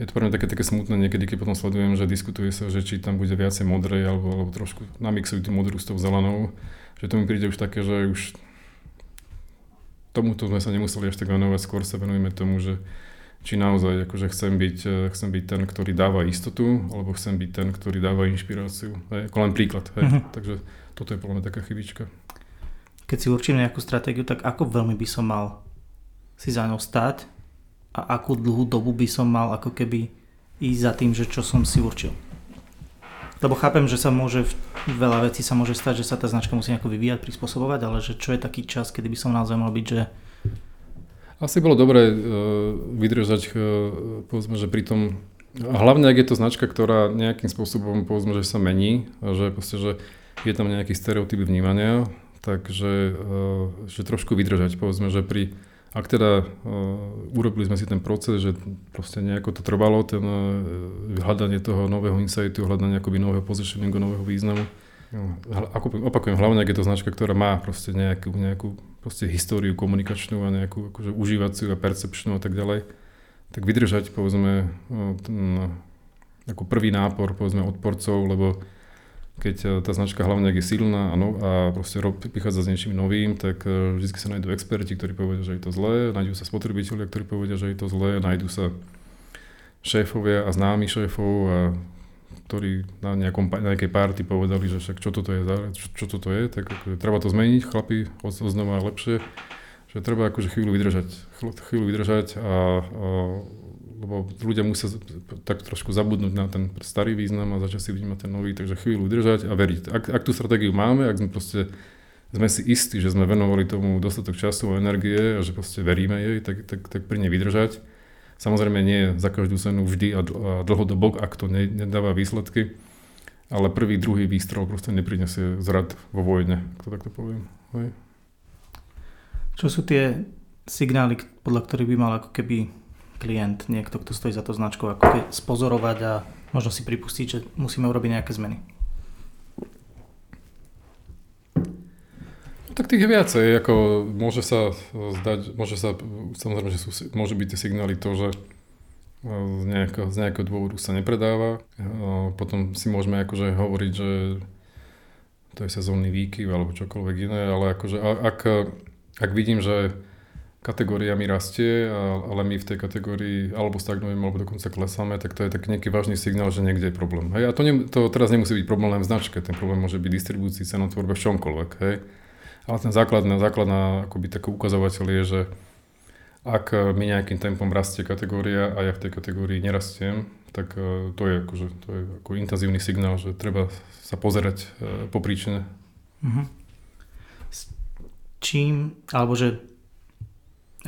je to pre mňa také, také smutné niekedy, keď potom sledujem, že diskutuje sa, že či tam bude viacej modrej, alebo, alebo trošku namixujú tú modrú s tou zelenou že to mi príde už také, že už tomuto sme sa nemuseli až tak venovať, skôr sa venujeme tomu, že či naozaj akože chcem byť, eh, chcem byť ten, ktorý dáva istotu, alebo chcem byť ten, ktorý dáva inšpiráciu. Hej, ako len príklad. Hej. Uh-huh. Takže toto je podľa mňa taká chybička. Keď si určím nejakú stratégiu, tak ako veľmi by som mal si za ňou stať a akú dlhú dobu by som mal ako keby ísť za tým, že čo som si určil? Lebo chápem, že sa môže, veľa vecí sa môže stať, že sa tá značka musí nejako vyvíjať, prispôsobovať, ale že čo je taký čas, kedy by som naozaj mal byť, že... Asi bolo dobré uh, vydržať, uh, povedzme, že pri tom, hlavne ak je to značka, ktorá nejakým spôsobom, povedzme, že sa mení, že proste, že je tam nejaký stereotyp vnímania, takže uh, že trošku vydržať, povedzme, že pri ak teda uh, urobili sme si ten proces, že proste nejako to trvalo, ten uh, hľadanie toho nového insightu, hľadanie akoby nového positioningu, nového významu. No, ako, opakujem, hlavne ak je to značka, ktorá má proste nejakú, nejakú proste históriu komunikačnú a nejakú akože užívaciu a percepčnú a tak ďalej, tak vydržať povedzme ten, ako prvý nápor povedzme odporcov, lebo keď e, tá značka hlavne je silná a, no, a proste prichádza s niečím novým, tak e, vždy sa nájdú experti, ktorí povedia, že je to zlé, nájdú sa spotrebitelia, ktorí povedia, že je to zlé, nájdú sa šéfovia a známi šéfov, a, ktorí na, nejakom, nejakej party povedali, že však čo toto je, čo, čo toto je, tak akože, treba to zmeniť, chlapi, znova lepšie, že treba akože chvíľu vydržať, chvíľu vydržať a, a lebo ľudia musia tak trošku zabudnúť na ten starý význam a začať si vnímať ten nový, takže chvíľu držať a veriť. Ak, ak tú stratégiu máme, ak sme proste sme si istí, že sme venovali tomu dostatok času a energie a že proste veríme jej, tak, tak, tak pri nej vydržať. Samozrejme nie za každú cenu vždy a dlhodobo, ak to nedáva výsledky, ale prvý, druhý výstrel proste neprinesie zrad vo vojne, ak to takto poviem. Hej. Čo sú tie signály, podľa ktorých by mal ako keby klient, niekto, kto stojí za to značkou, ako keď spozorovať a možno si pripustiť, že musíme urobiť nejaké zmeny? Tak tých je viacej, ako môže sa zdať, môže sa, samozrejme, že sú, môže byť tie signály to, že z nejakého, z nejakého dôvodu sa nepredáva. Potom si môžeme akože hovoriť, že to je sezónny výkyv alebo čokoľvek iné, ale akože ak, ak vidím, že kategória mi rastie, ale my v tej kategórii alebo stagnujeme, alebo dokonca klesáme, tak to je tak nejaký vážny signál, že niekde je problém. Hej? A to, ne, to teraz nemusí byť problém len v značke, ten problém môže byť distribúcii, cenotvorbe, v čomkoľvek. Hej? Ale ten základná, základná akoby taký ukazovateľ je, že ak mi nejakým tempom rastie kategória a ja v tej kategórii nerastiem, tak e, to je, akože, to je ako intenzívny signál, že treba sa pozerať e, po príčine. Uh-huh. S čím, alebo že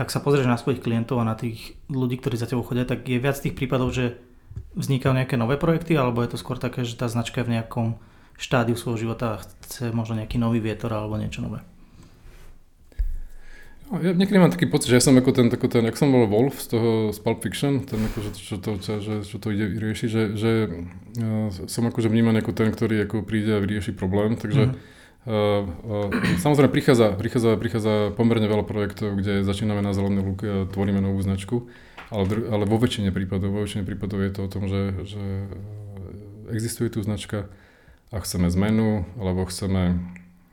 ak sa pozrieš na svojich klientov a na tých ľudí, ktorí za tebou chodia, tak je viac tých prípadov, že vznikajú nejaké nové projekty, alebo je to skôr také, že tá značka je v nejakom štádiu svojho života a chce možno nejaký nový vietor alebo niečo nové? No, ja niekedy mám taký pocit, že ja som ako ten, ako ten, ak som bol Wolf z toho z Pulp Fiction, ten ako, že, čo, to, čo, že, čo to ide riešiť, že, že ja som akože vnímaný ako ten, ktorý ako príde a vyrieši problém, takže mm-hmm samozrejme prichádza, prichádza, prichádza pomerne veľa projektov, kde začíname na zelenej lúke a tvoríme novú značku, ale, ale vo väčšine prípadov, vo väčšine prípadov je to o tom, že, že existuje tu značka a chceme zmenu, alebo chceme,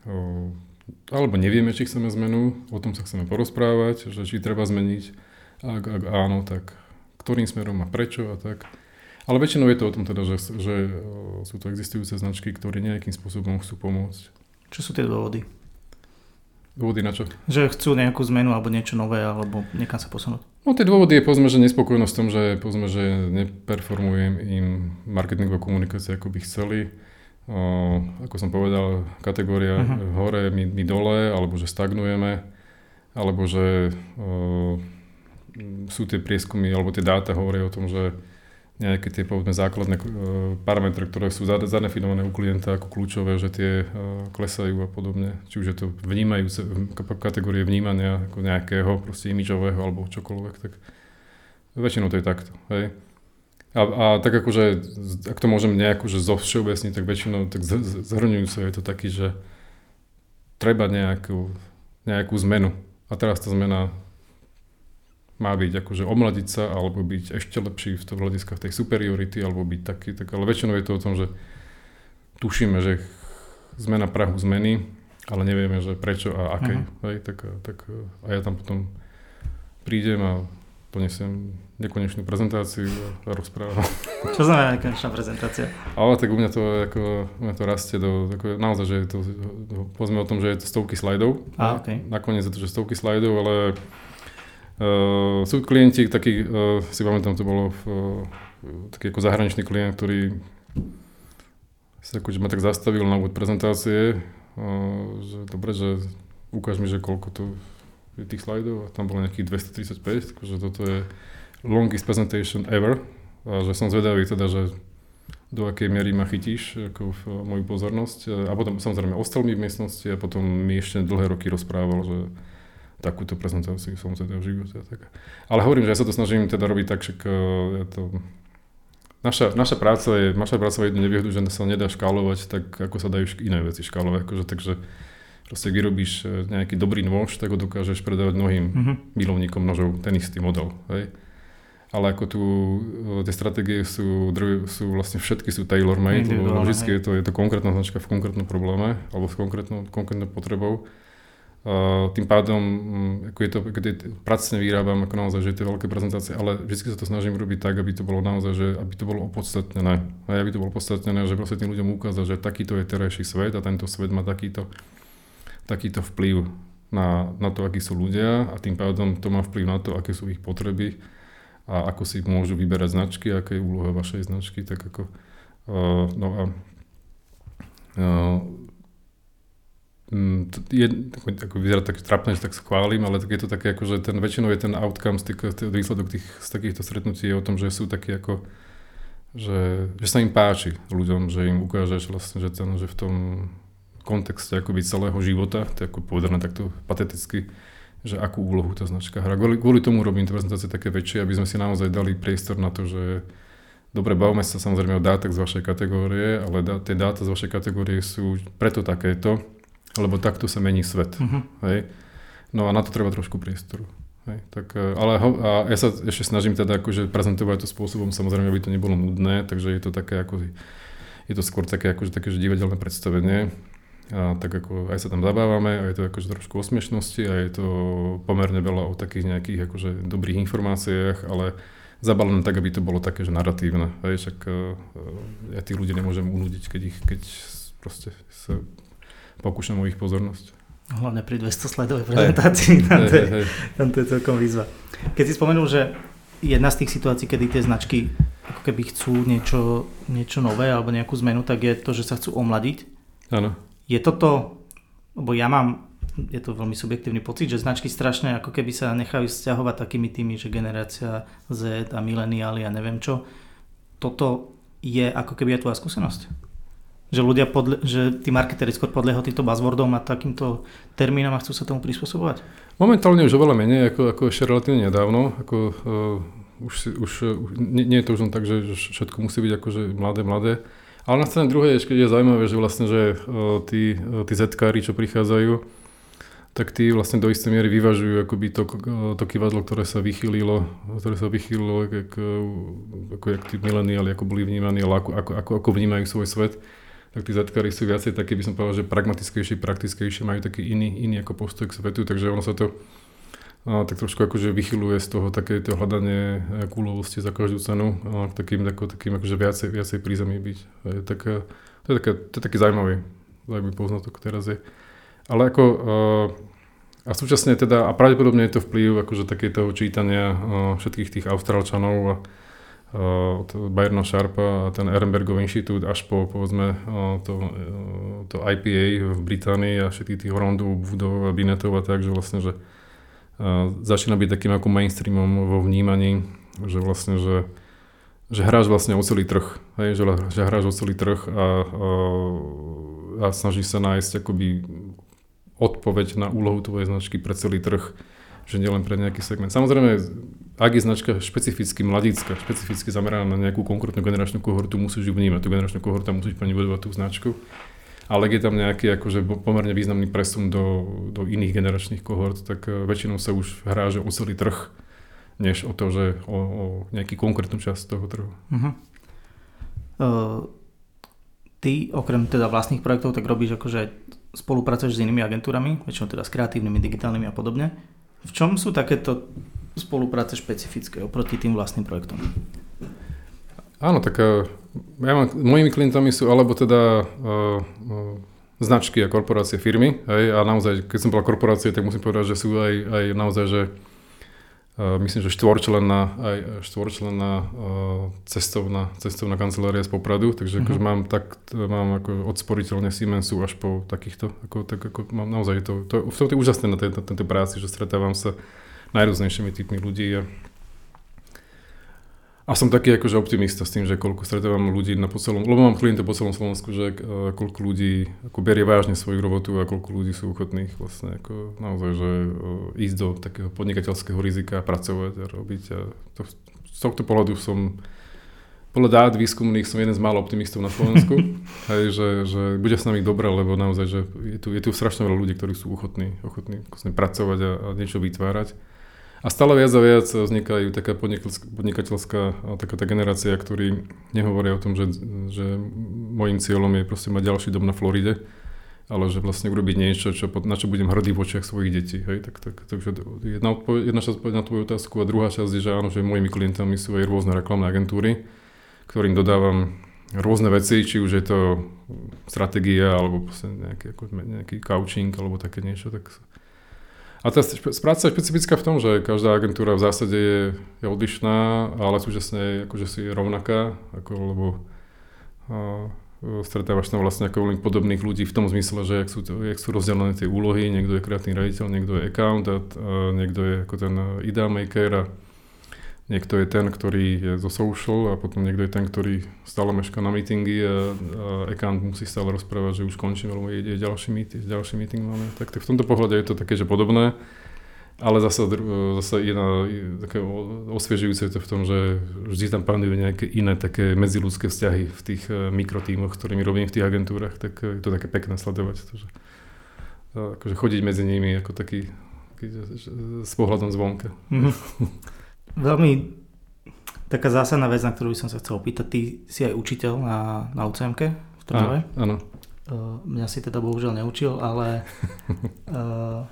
uh, alebo nevieme, či chceme zmenu, o tom sa chceme porozprávať, že či treba zmeniť, ak, ak áno, tak ktorým smerom a prečo a tak. Ale väčšinou je to o tom teda, že, že sú to existujúce značky, ktoré nejakým spôsobom chcú pomôcť čo sú tie dôvody? Dôvody na čo? Že chcú nejakú zmenu alebo niečo nové, alebo niekam sa posunúť. No tie dôvody je povedzme, že nespokojnosť v tom, že povedzme, že neperformujem im marketingová komunikácia, ako by chceli. O, ako som povedal, kategória uh-huh. hore, my, my dole, alebo že stagnujeme, alebo že o, sú tie prieskumy, alebo tie dáta hovoria o tom, že nejaké tie povedzme základné e, parametre, ktoré sú zadefinované u klienta ako kľúčové, že tie e, klesajú a podobne. Či už je to vnímajúce, kategórie vnímania ako nejakého proste imidžového alebo čokoľvek, tak väčšinou to je takto. Hej. A, a tak akože, ak to môžem nejako že zo všeobecniť, tak väčšinou tak zhrňujúce je to taký, že treba nejakú, nejakú zmenu. A teraz tá zmena má byť akože omladiť sa alebo byť ešte lepší v tom hľadiska tej superiority alebo byť taký, tak, ale väčšinou je to o tom, že tušíme, že sme na prahu zmeny, ale nevieme, že prečo a aké. Uh-huh. Hej, tak, tak, a ja tam potom prídem a donesiem nekonečnú prezentáciu a rozprávam. Čo znamená nekonečná prezentácia? Ale tak u mňa to, ako, u mňa to rastie do, ako, naozaj, že je to, povedzme o tom, že je to stovky slajdov. A, okay. Nakoniec je to, že stovky slajdov, ale Uh, sú klienti, taký, uh, si pamätám, to bolo v, uh, taký ako zahraničný klient, ktorý sa akože ma tak zastavil na úvod prezentácie, uh, že dobre, že ukáž mi, že koľko to je tých slajdov a tam bolo nejakých 235, takže toto je longest presentation ever. A že som zvedavý teda, že do akej miery ma chytíš ako v moju pozornosť. A potom samozrejme ostal mi v miestnosti a potom mi ešte dlhé roky rozprával, že takúto prezentáciu v živote. Tak. Ale hovorím, že ja sa to snažím teda robiť tak, že je to... Naša, naša práca je, naša práca je jednu nevýhodu, že sa nedá škálovať tak, ako sa dajú iné veci škálovať. Akože, takže proste vyrobíš e, nejaký dobrý nôž, tak ho dokážeš predávať mnohým mm-hmm. milovníkom nožov, ten istý model. Hej? Ale ako tu e, tie stratégie sú, sú vlastne všetky sú tailor-made, lebo vždy je to, je to konkrétna značka v konkrétnom probléme alebo s konkrétnou, konkrétnou potrebou tým pádom, mm, ako je to, keď pracne vyrábam, ako naozaj, že je to veľké prezentácie, ale vždy sa to snažím robiť tak, aby to bolo naozaj, že aby to bolo opodstatnené. A aby to bolo opodstatnené, že proste tým ľuďom ukázať, že takýto je terajší svet a tento svet má takýto, takýto vplyv na, na to, akí sú ľudia a tým pádom to má vplyv na to, aké sú ich potreby a ako si môžu vyberať značky, aká je úloha vašej značky, tak ako uh, no a uh, je, ako, vyzerá tak trapné, že tak schválim, ale tak je to také, ako, že ten, väčšinou je ten outcome, z tých, výsledok tých, z takýchto stretnutí je o tom, že sú takí ako, že, že sa im páči ľuďom, že im ukážeš vlastne, že, ten, že v tom kontexte akoby celého života, to je ako povedané takto pateticky, že akú úlohu tá značka hrá. Kvôli, kvôli tomu robím tie prezentácie také väčšie, aby sme si naozaj dali priestor na to, že dobre, bavme sa samozrejme o dátach z vašej kategórie, ale dá, tie dáta z vašej kategórie sú preto takéto, lebo takto sa mení svet. Uh-huh. Hej? No a na to treba trošku priestoru. Hej, tak, e, ale ho, a ja sa ešte snažím teda akože prezentovať to spôsobom, samozrejme, aby to nebolo nudné, takže je to také ako, je to skôr také akože také, že divadelné predstavenie. A tak ako aj sa tam zabávame a je to akože trošku o smiešnosti a je to pomerne veľa o takých nejakých akože dobrých informáciách, ale zabalené tak, aby to bolo také, že narratívne. Hej, však uh, ja tých ľudí nemôžem unúdiť, keď ich, keď proste sa pokúšam o ich pozornosť. Hlavne pri 200 sledovej prezentácii, tam, to je, tam to je celkom výzva. Keď si spomenul, že jedna z tých situácií, kedy tie značky ako keby chcú niečo, niečo nové alebo nejakú zmenu, tak je to, že sa chcú omladiť. Áno. Je toto, lebo ja mám, je to veľmi subjektívny pocit, že značky strašne ako keby sa nechajú stiahovať takými tými, že generácia Z a mileniáli a neviem čo. Toto je ako keby aj tvoja skúsenosť? Že ľudia, podle, že tí marketéri skôr podliehajú týmto buzzwordom a takýmto termínom a chcú sa tomu prispôsobovať? Momentálne už oveľa menej, ako, ako ešte relatívne nedávno. Ako, uh, už, si, už uh, nie, nie, je to už len tak, že všetko musí byť akože mladé, mladé. Ale na strane druhej ešte je zaujímavé, že vlastne, že uh, tí, tí čo prichádzajú, tak tí vlastne do istej miery vyvažujú akoby to, to kivadlo, ktoré sa vychýlilo, ktoré sa vychýlilo, ako, ako, ako tí mileniáli, ako boli vnímaní, ale ako, ako, ako, ako vnímajú svoj svet tak tí zetkári sú viacej také, by som povedal, že pragmatickejšie, praktickejšie, majú taký iný, iný ako postoj k svetu, takže ono sa to a, tak trošku akože vychyluje z toho takéto hľadanie e, kúlovosti za každú cenu a, k takým, ako, takým akože viacej, viacej prízemí byť. Je tak, to, je také, to je taký zaujímavý, zaujímavý poznatok teraz je. Ale ako a, a súčasne teda, a pravdepodobne je to vplyv akože takéto čítania všetkých tých Austrálčanov a, od Bayerna Sharpa a ten Ehrenbergov inštitút až po povedzme to, to IPA v Británii a všetkých tých Horondov, budov a Binetov a tak, že vlastne, že začína byť takým ako mainstreamom vo vnímaní, že vlastne, že, že hráš vlastne o celý trh, hej, že, že hráš o celý trh a, a, a snažíš sa nájsť akoby odpoveď na úlohu tvojej značky pre celý trh že nielen pre nejaký segment. Samozrejme, ak je značka špecificky mladícka, špecificky zameraná na nejakú konkrétnu generačnú kohortu, musíš ju vnímať. Tú generačnú kohortu musíš pre budovať tú značku. Ale ak je tam nejaký akože pomerne významný presun do, do iných generačných kohort, tak e, väčšinou sa už hrá, že o celý trh, než o to, že o, o nejaký konkrétnu časť toho trhu. Uh-huh. Uh, ty okrem teda vlastných projektov tak robíš akože spolupracuješ s inými agentúrami, väčšinou teda s kreatívnymi, digitálnymi a podobne. V čom sú takéto spolupráce špecifické oproti tým vlastným projektom? Áno, tak eh, ja mám, mojimi klientami sú alebo teda uh, uh, značky a korporácie firmy. Hej, a naozaj, keď som bola korporácie, tak musím povedať, že sú aj, aj naozaj, že uh, myslím, že štvorčlená, aj štvorčlená uh, cestovná, cestovná kancelária z Popradu, takže uh-huh. akože mám tak, mám ako od sporiteľne Siemensu až po takýchto, ako, tak ako mám naozaj to, to, v tom je úžasné na tejto, tejto práci, že stretávam sa najrôznejšími typmi ľudí a som taký akože optimista s tým, že koľko stretávam ľudí na po celom, lebo mám klientov po celom Slovensku, že uh, koľko ľudí ako berie vážne svoju robotu a koľko ľudí sú ochotných vlastne ako naozaj, že uh, ísť do takého podnikateľského rizika, pracovať a robiť. A to, z tohto pohľadu som podľa dát výskumných som jeden z málo optimistov na Slovensku, hej, že, že bude s nami dobré, lebo naozaj, že je tu, je tu strašne veľa ľudí, ktorí sú ochotní, ochotní vlastne pracovať a, a niečo vytvárať. A stále viac a viac vznikajú taká podnikateľská taká tá generácia, ktorí nehovoria o tom, že, že môjim cieľom je proste mať ďalší dom na Floride, ale že vlastne urobiť niečo, čo, na čo budem hrdý v očiach svojich detí. Hej? Tak, tak, takže jedna, odpoved, jedna časť na tvoju otázku a druhá časť je, že áno, že mojimi klientami sú aj rôzne reklamné agentúry, ktorým dodávam rôzne veci, či už je to stratégia alebo nejaký, ako, nejaký coaching alebo také niečo, tak A tá práca je špecifická v tom, že každá agentúra v zásade je, je odlišná, ale súčasne je akože si rovnaká, ako, lebo a, stretávaš tam vlastne ako veľmi podobných ľudí v tom zmysle, že jak sú, jak sú rozdelené tie úlohy, niekto je kreatívny raditeľ, niekto je account a, niekto je ako ten ideal maker a niekto je ten, ktorý je zo social a potom niekto je ten, ktorý stále meška na meetingy a, a account musí stále rozprávať, že už končím, alebo ide ďalší meeting, ďalší meeting máme. Tak, tak v tomto pohľade je to také, že podobné. Ale zase, zase jedna také osviežujúce je to v tom, že vždy tam panujú nejaké iné také medziludské vzťahy v tých e, mikrotímoch, ktorými robím v tých agentúrach, tak je to také pekné sledovať. To, že, akože chodiť medzi nimi ako taký, taký s pohľadom zvonka. Mm-hmm. Veľmi taká zásadná vec, na ktorú by som sa chcel opýtať. Ty si aj učiteľ na, na UCMK v Trnave. Áno. Uh, mňa si teda bohužiaľ neučil, ale uh,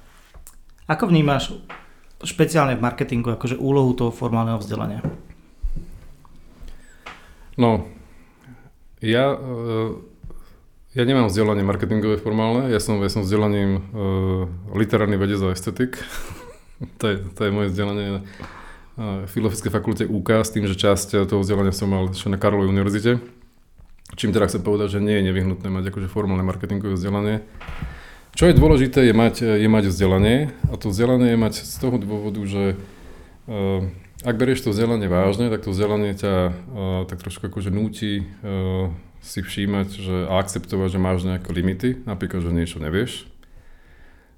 ako vnímaš špeciálne v marketingu akože úlohu toho formálneho vzdelania? No, ja, uh, ja nemám vzdelanie marketingové formálne, ja som, ja som vzdelaním uh, literárny vedec a estetik. to, je, to je moje vzdelanie Filozofickej fakulte UK s tým, že časť toho vzdelania som mal ešte na Karlovej univerzite. Čím teda chcem povedať, že nie je nevyhnutné mať akože formálne marketingové vzdelanie. Čo je dôležité, je mať, je mať vzdelanie a to vzdelanie je mať z toho dôvodu, že ak berieš to vzdelanie vážne, tak to vzdelanie ťa uh, tak trošku akože núti uh, si všímať že, a akceptovať, že máš nejaké limity, napríklad, že niečo nevieš,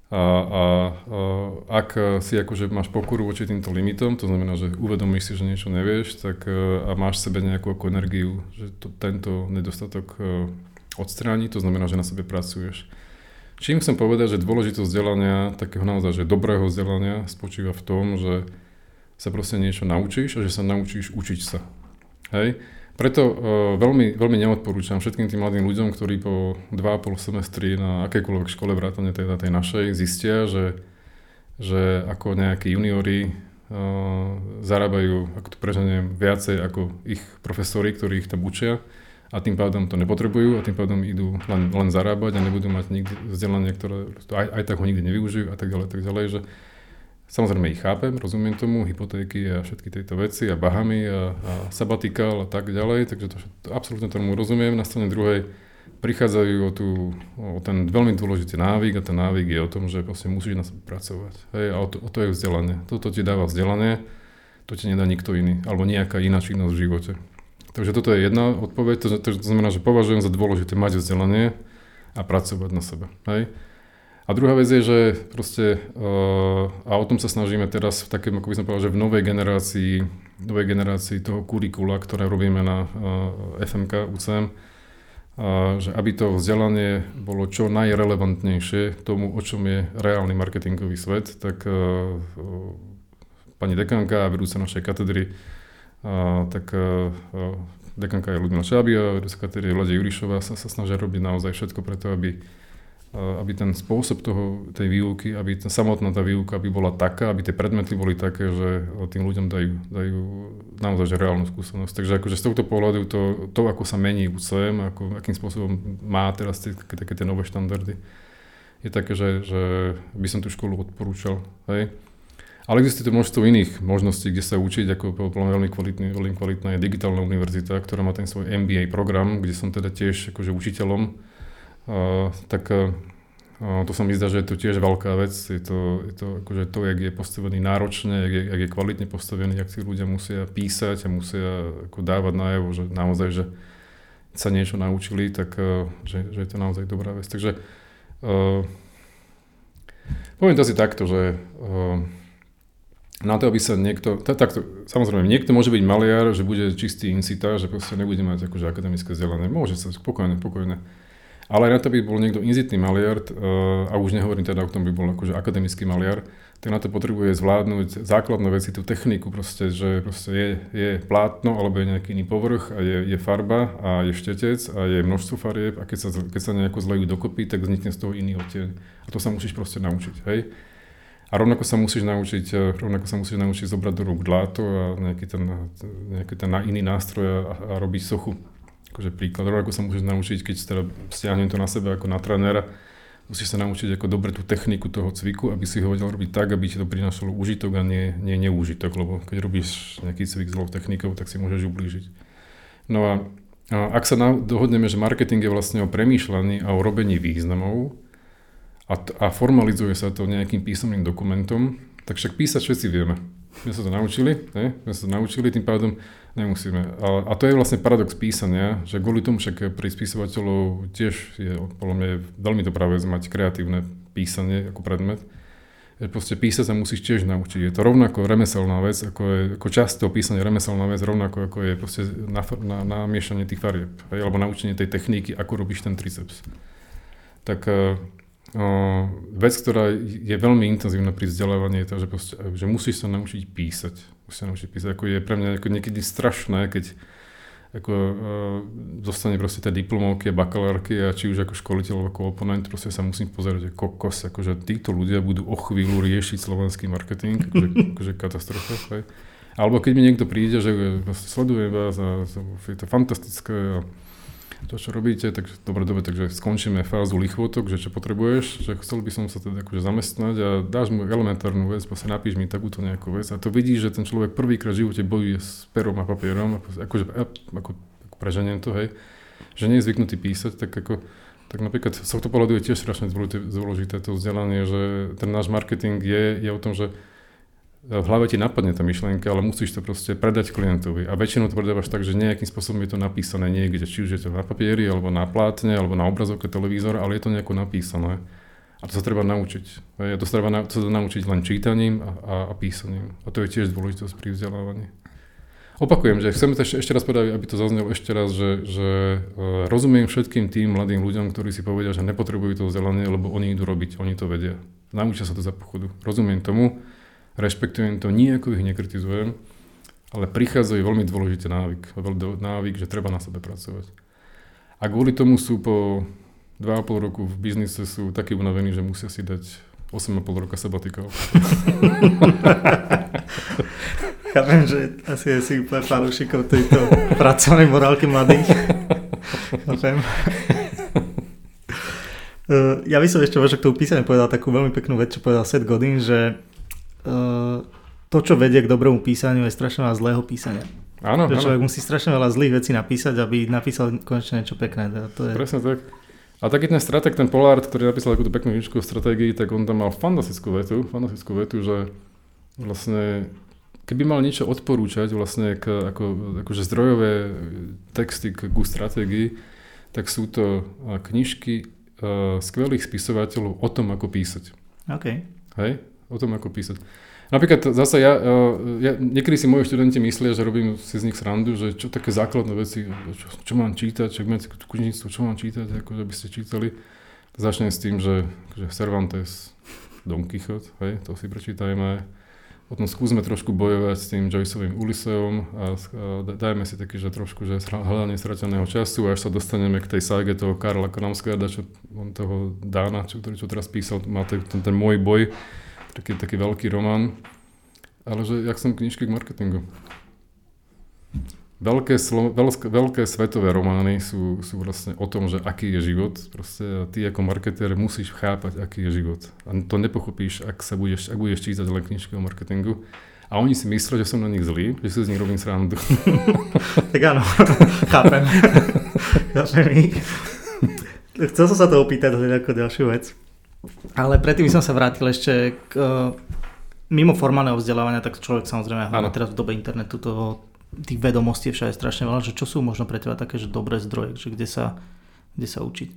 a, a, a ak si akože máš pokoru voči týmto limitom, to znamená, že uvedomíš si, že niečo nevieš, tak e, a máš v sebe nejakú ako energiu, že to, tento nedostatok e, odstráni, to znamená, že na sebe pracuješ. Čím chcem povedať, že dôležitosť vzdelania, takého naozaj, že dobrého vzdelania spočíva v tom, že sa proste niečo naučíš a že sa naučíš učiť sa. Hej? Preto uh, veľmi, veľmi neodporúčam všetkým tým mladým ľuďom, ktorí po 2,5 semestri na akejkoľvek škole vrátane tej, tej našej zistia, že, že ako nejakí juniori uh, zarábajú, ako to preženiem, viacej ako ich profesori, ktorí ich tam učia a tým pádom to nepotrebujú a tým pádom idú len, len zarábať a nebudú mať nikdy vzdelanie, ktoré aj, aj tak ho nikdy nevyužijú a tak ďalej, tak ďalej, že Samozrejme ich chápem, rozumiem tomu, hypotéky a všetky tieto veci a Bahamy a, a sabatikál a tak ďalej, takže to, to absolútne tomu rozumiem. Na strane druhej prichádzajú o, tú, o ten veľmi dôležitý návyk a ten návyk je o tom, že proste musíš na sebe pracovať. Hej, a o to, o to je vzdelanie. Toto ti dáva vzdelanie, to ti nedá nikto iný, alebo nejaká iná činnosť v živote. Takže toto je jedna odpoveď, to, to, znamená, že považujem za dôležité mať vzdelanie a pracovať na sebe. Hej. A druhá vec je, že proste, uh, a o tom sa snažíme teraz v takém, ako by som povedal, že v novej generácii, novej generácii toho kurikula, ktoré robíme na eh, FMK, UCM, že aby to vzdelanie bolo čo najrelevantnejšie tomu, o čom je reálny marketingový svet, tak uh, pani dekanka a vedúca našej katedry, uh, tak uh, dekanka je Ludmila Čábia, vedúca katedry Lade Jurišová sa, sa snažia robiť naozaj všetko preto, aby aby ten spôsob toho, tej výuky, aby tá samotná tá výuka aby bola taká, aby tie predmety boli také, že tým ľuďom dajú, dajú naozaj reálnu skúsenosť. Takže akože z tohto pohľadu to, to ako sa mení UCM, ako, akým spôsobom má teraz tie, také, tie nové štandardy, je také, že, že by som tú školu odporúčal. Hej. Ale existuje množstvo iných možností, kde sa učiť, ako veľmi, kvalitný, veľmi kvalitná je digitálna univerzita, ktorá má ten svoj MBA program, kde som teda tiež akože učiteľom tak to sa mi zdá, že je to tiež veľká vec. Je to, je to akože to, jak je postavený náročne, jak je, jak je kvalitne postavený, jak si ľudia musia písať a musia ako dávať najavo, že naozaj, že sa niečo naučili, tak že, že je to naozaj dobrá vec. Takže uh, poviem to asi takto, že uh, na to, aby sa niekto, takto, samozrejme, niekto môže byť maliar, že bude čistý incita, že proste nebude mať akože akademické vzdelanie. Môže sa, pokojne, pokojne. Ale na to by bol niekto inzitný maliar, eh, a už nehovorím teda o tom, by bol akože akademický maliar, tak na to potrebuje zvládnuť základné veci, tú techniku proste, že proste je, je plátno alebo je nejaký iný povrch a je, je farba a je štetec a je množstvo farieb a keď sa, keď sa nejako zlejú dokopy, tak vznikne z toho iný odtieň. A to sa musíš proste naučiť, hej? A rovnako sa musíš naučiť, eh, rovnako sa musíš naučiť zobrať do rúk dláto a nejaký ten, nejaký ten iný nástroj a, a robiť sochu akože príklad, ako sa môžeš naučiť, keď teda stiahnem to na sebe ako na trénera, musíš sa naučiť ako dobre tú techniku toho cviku, aby si ho vedel robiť tak, aby ti to prinášalo užitok a nie, nie neúžitok, lebo keď robíš nejaký cvik zlou technikou, tak si môžeš ublížiť. No a, a ak sa na, dohodneme, že marketing je vlastne o premýšľaní a o robení významov a, a formalizuje sa to nejakým písomným dokumentom, tak však písať všetci vieme. My sa to naučili, ne? My sa to naučili, tým pádom nemusíme. A, a to je vlastne paradox písania, že kvôli tomu však pri spisovateľov tiež je podľa mňa veľmi dobrá vec mať kreatívne písanie ako predmet. Proste písať sa musíš tiež naučiť. Je to rovnako remeselná vec, ako, je, ako často písanie remeselná vec, rovnako ako je proste na, na, namiešanie tých farieb, alebo naučenie tej techniky, ako robíš ten triceps. Tak uh, vec, ktorá je veľmi intenzívna pri vzdelávaní, je to, že, proste, že musíš sa naučiť písať. Musíš sa naučiť písať. Ako je pre mňa ako niekedy strašné, keď ako, uh, dostane proste tie diplomovky a bakalárky a či už ako školiteľ alebo ako oponent, proste sa musím pozerať, že kokos, akože títo ľudia budú o chvíľu riešiť slovenský marketing, akože, akože katastrofa. Hej. Alebo keď mi niekto príde, že sledujem vás a je to fantastické a to, čo robíte, tak dobre, dobre, takže skončíme fázu lichvotok, že čo potrebuješ, že chcel by som sa teda akože zamestnať a dáš mu elementárnu vec, proste napíš mi takúto nejakú vec. A to vidíš, že ten človek prvýkrát v živote bojuje s perom a papierom, akože, ako, ako preženiem to, hej, že nie je zvyknutý písať, tak ako tak napríklad z tohto pohľadu je tiež strašne dôležité to vzdelanie, že ten náš marketing je, je o tom, že v hlave ti napadne tá myšlienka, ale musíš to proste predať klientovi. A väčšinou to predávaš tak, že nejakým spôsobom je to napísané niekde, či už je to na papieri, alebo na plátne, alebo na obrazovke televízora, ale je to nejako napísané. A to sa treba naučiť. A to sa treba to sa naučiť len čítaním a, a, a písaním. A to je tiež dôležitosť pri vzdelávaní. Opakujem, že chcem to ešte, ešte raz povedať, aby to zaznelo ešte raz, že, že uh, rozumiem všetkým tým mladým ľuďom, ktorí si povedia, že nepotrebujú to vzdelanie, lebo oni idú robiť, oni to vedia. Naučia sa to za pochodu. Rozumiem tomu, rešpektujem to, nejako ich nekritizujem, ale prichádzajú veľmi dôležitý návyk, návyk, že treba na sebe pracovať. A kvôli tomu sú po 2,5 roku v biznise sú takí unavení, že musia si dať 8,5 roka sabatikov. Chápem, že asi si úplne fanúšikov tejto pracovnej morálky mladých. Chápem. Uh, ja by som ešte možno k tomu písaniu povedal takú veľmi peknú vec, čo povedal Seth Godin, že to, čo vedie k dobrému písaniu, je strašne veľa zlého písania. Áno, že človek musí strašne veľa zlých vecí napísať, aby napísal konečne niečo pekné. To je... Presne tak. A taký ten strateg, ten Polard, ktorý napísal takúto peknú knižku o stratégii, tak on tam mal fantastickú vetu, fantastickú vetu, že vlastne keby mal niečo odporúčať vlastne k, ako, akože zdrojové texty k, ku stratégii, tak sú to knižky uh, skvelých spisovateľov o tom, ako písať. OK. Hej? O tom, ako písať. Napríklad zase ja, e, ja, niekedy si moji študenti myslia, že robím si z nich srandu, že čo také základné veci, čo, čo mám čítať, čo máte knižníctvo, čo mám čítať, ako by ste čítali. Začnem s tým, že, že Cervantes, Don Quixote, hej, to si prečítajme. Potom skúsme trošku bojovať s tým Joyceovým Uliseom a, a dajme si taký, že trošku, že hľadanie strateného času, až sa dostaneme k tej ságe toho Karla Kramskarda, čo on toho Dána, čo, ktorý čo teraz písal, má ten, ten, ten môj boj, taký, taký veľký román, ale že jak som knižky k marketingu. Veľké, slo, veľké, veľké svetové romány sú, sú vlastne o tom, že aký je život. Proste ty ako marketér musíš chápať, aký je život. A to nepochopíš, ak, sa budeš, ak budeš čítať len knižky o marketingu. A oni si myslia, že som na nich zlý, že si z nich robím srandu. tak áno, chápem. chápem Chcel som sa to opýtať ako ďalšiu vec. Ale predtým som sa vrátil ešte k, uh, mimo formálneho vzdelávania, tak človek samozrejme, hlavne teraz v dobe internetu toho, tých vedomostí je všade strašne veľa, že čo sú možno pre teba také, že dobré zdroje, že kde sa, kde sa učiť?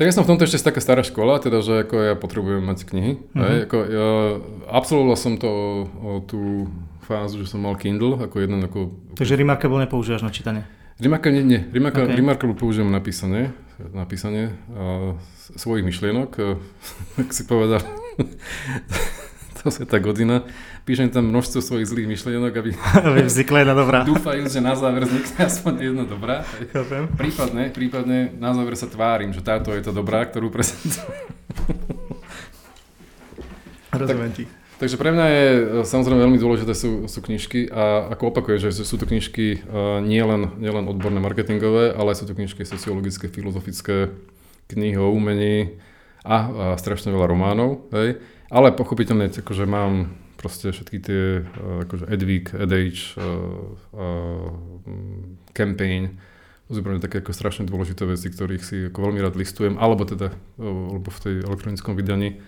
Tak ja som v tomto ešte taká stará škola, teda že ako ja potrebujem mať knihy. Uh-huh. Ako ja, absolvoval som to o, o tú fázu, že som mal Kindle ako jeden ako... Takže Remarkable nepoužívaš na čítanie? Remarkable nie, nie. Remarkable, okay. Remarkable použijem na písanie, na písanie a svojich myšlienok, ak si povedal, to je tá godina, píšem tam množstvo svojich zlých myšlienok, aby, aby vznikla jedna dobrá. Dúfajú, že na záver vznikne aspoň jedna dobrá. Prípadne, prípadne na záver sa tvárim, že táto je to dobrá, ktorú prezentujem. Rozumiem ti. Takže pre mňa je e, samozrejme veľmi dôležité sú, sú knižky a ako opakujem, že sú to knižky uh, nielen, nielen odborné marketingové, ale sú to knižky sociologické, filozofické, kníh o umení a, a strašne veľa románov, hej. Ale pochopiteľne, akože mám proste všetky tie, uh, akože Edvik, Edage, uh, uh, Campaign, sú také ako strašne dôležité veci, ktorých si ako veľmi rád listujem, alebo teda, alebo v tej elektronickom vydaní,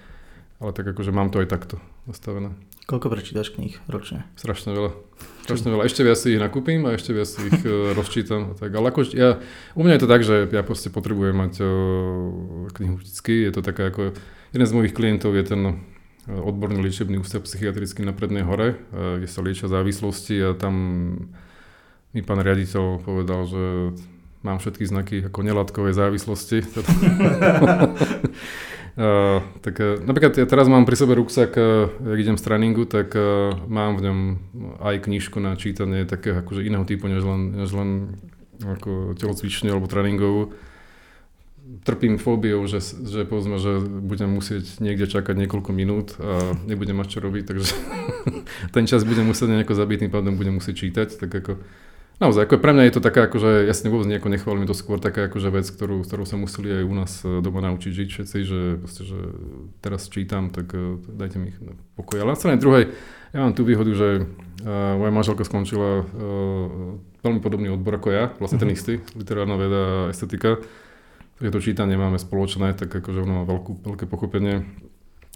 ale tak akože mám to aj takto nastavené. Koľko prečítaš kníh ročne? Strašne veľa. Strašne veľa. Ešte viac si ich nakúpim a ešte viac si ich e, rozčítam. Tak, ale ako, ja, u mňa je to tak, že ja proste potrebujem mať uh, knihu vždycky. Je to taká ako, jeden z mojich klientov je ten odborný liečebný ústav psychiatrický na Prednej hore, kde sa liečia závislosti a tam mi pán riaditeľ povedal, že mám všetky znaky ako nelátkovej závislosti. Tak uh, napríklad ja teraz mám pri sebe ruksak, uh, jak idem z tréningu, tak uh, mám v ňom aj knižku na čítanie takého akože iného typu, než len, než len ako telocvične alebo tréningovú. Trpím fóbiou, že, že povedzme, že budem musieť niekde čakať niekoľko minút a nebudem mať čo robiť, takže ten čas budem musieť nejako zabiť, tým pádom budem musieť čítať, tak ako Naozaj, ako pre mňa je to taká, akože ja si vôbec nejako nechválim, to skôr taká akože vec, ktorú, ktorú sa museli aj u nás e, doma naučiť žiť všetci, že, proste, že teraz čítam, tak uh, dajte mi pokoj. Ale na strane druhej, ja mám tú výhodu, že uh, moja manželka skončila uh, veľmi podobný odbor ako ja, vlastne ten mhm. istý, literárna veda a estetika. Takže to čítanie máme spoločné, tak akože ono má veľkú, veľké pochopenie.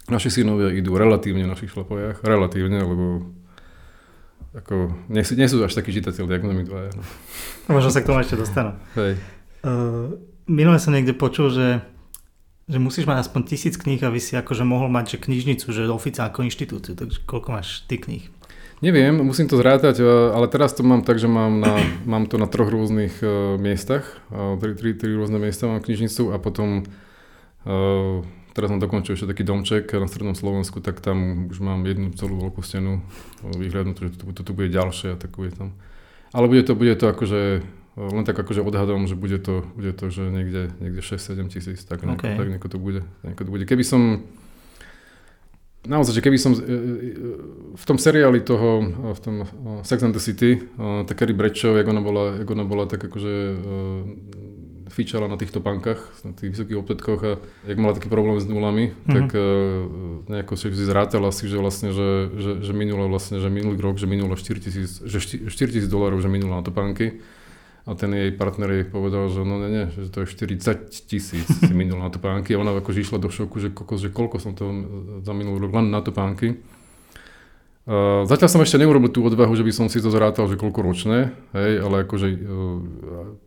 Naši synovia idú relatívne v našich šlapojach, relatívne, lebo ako, nie, sú, nie sú až takí čitatelia, ako my dvaja. No. Možno sa k tomu ešte dostanú. Hej. Uh, minule som niekde počul, že, že musíš mať aspoň tisíc kníh, aby si akože mohol mať že knižnicu, že oficiálnu inštitúciu. Takže koľko máš ty kníh? Neviem, musím to zrátať, ale teraz to mám tak, že mám, na, mám to na troch rôznych uh, miestach. Uh, tri, tri, tri rôzne miesta mám knižnicu a potom uh, Teraz som dokončil ešte taký domček na strednom Slovensku, tak tam už mám jednu celú veľkú stenu vyhľadnutú, že to, to, bude ďalšie a tak bude tam. Ale bude to, bude to akože, len tak akože odhadom, že bude to, bude to že niekde, niekde 6-7 tisíc, tak, nejako, okay. tak nejako to bude. Nejako to bude. Keby som, naozaj, že keby som e, e, v tom seriáli toho, v tom Sex and the City, tak Carrie Bradshaw, jak ona bola, jak ona bola tak akože fičala na týchto pankách, na tých vysokých opletkoch a jak mala taký problém s nulami, mm-hmm. tak uh, nejako si zrátala si, že vlastne, že, že, že minule vlastne, že minulý rok, že minulo 4 tisíc, že 4 tisíc dolárov, že minula na topánky. A ten jej partner jej povedal, že no ne, ne, že to je 40 tisíc si minul na topánky. A ona akože išla do šoku, že, kokos, že koľko som to za minulý rok len na topánky. Uh, zatiaľ som ešte neurobil tú odvahu, že by som si to zrátal, že koľko ročné, hej, ale akože uh,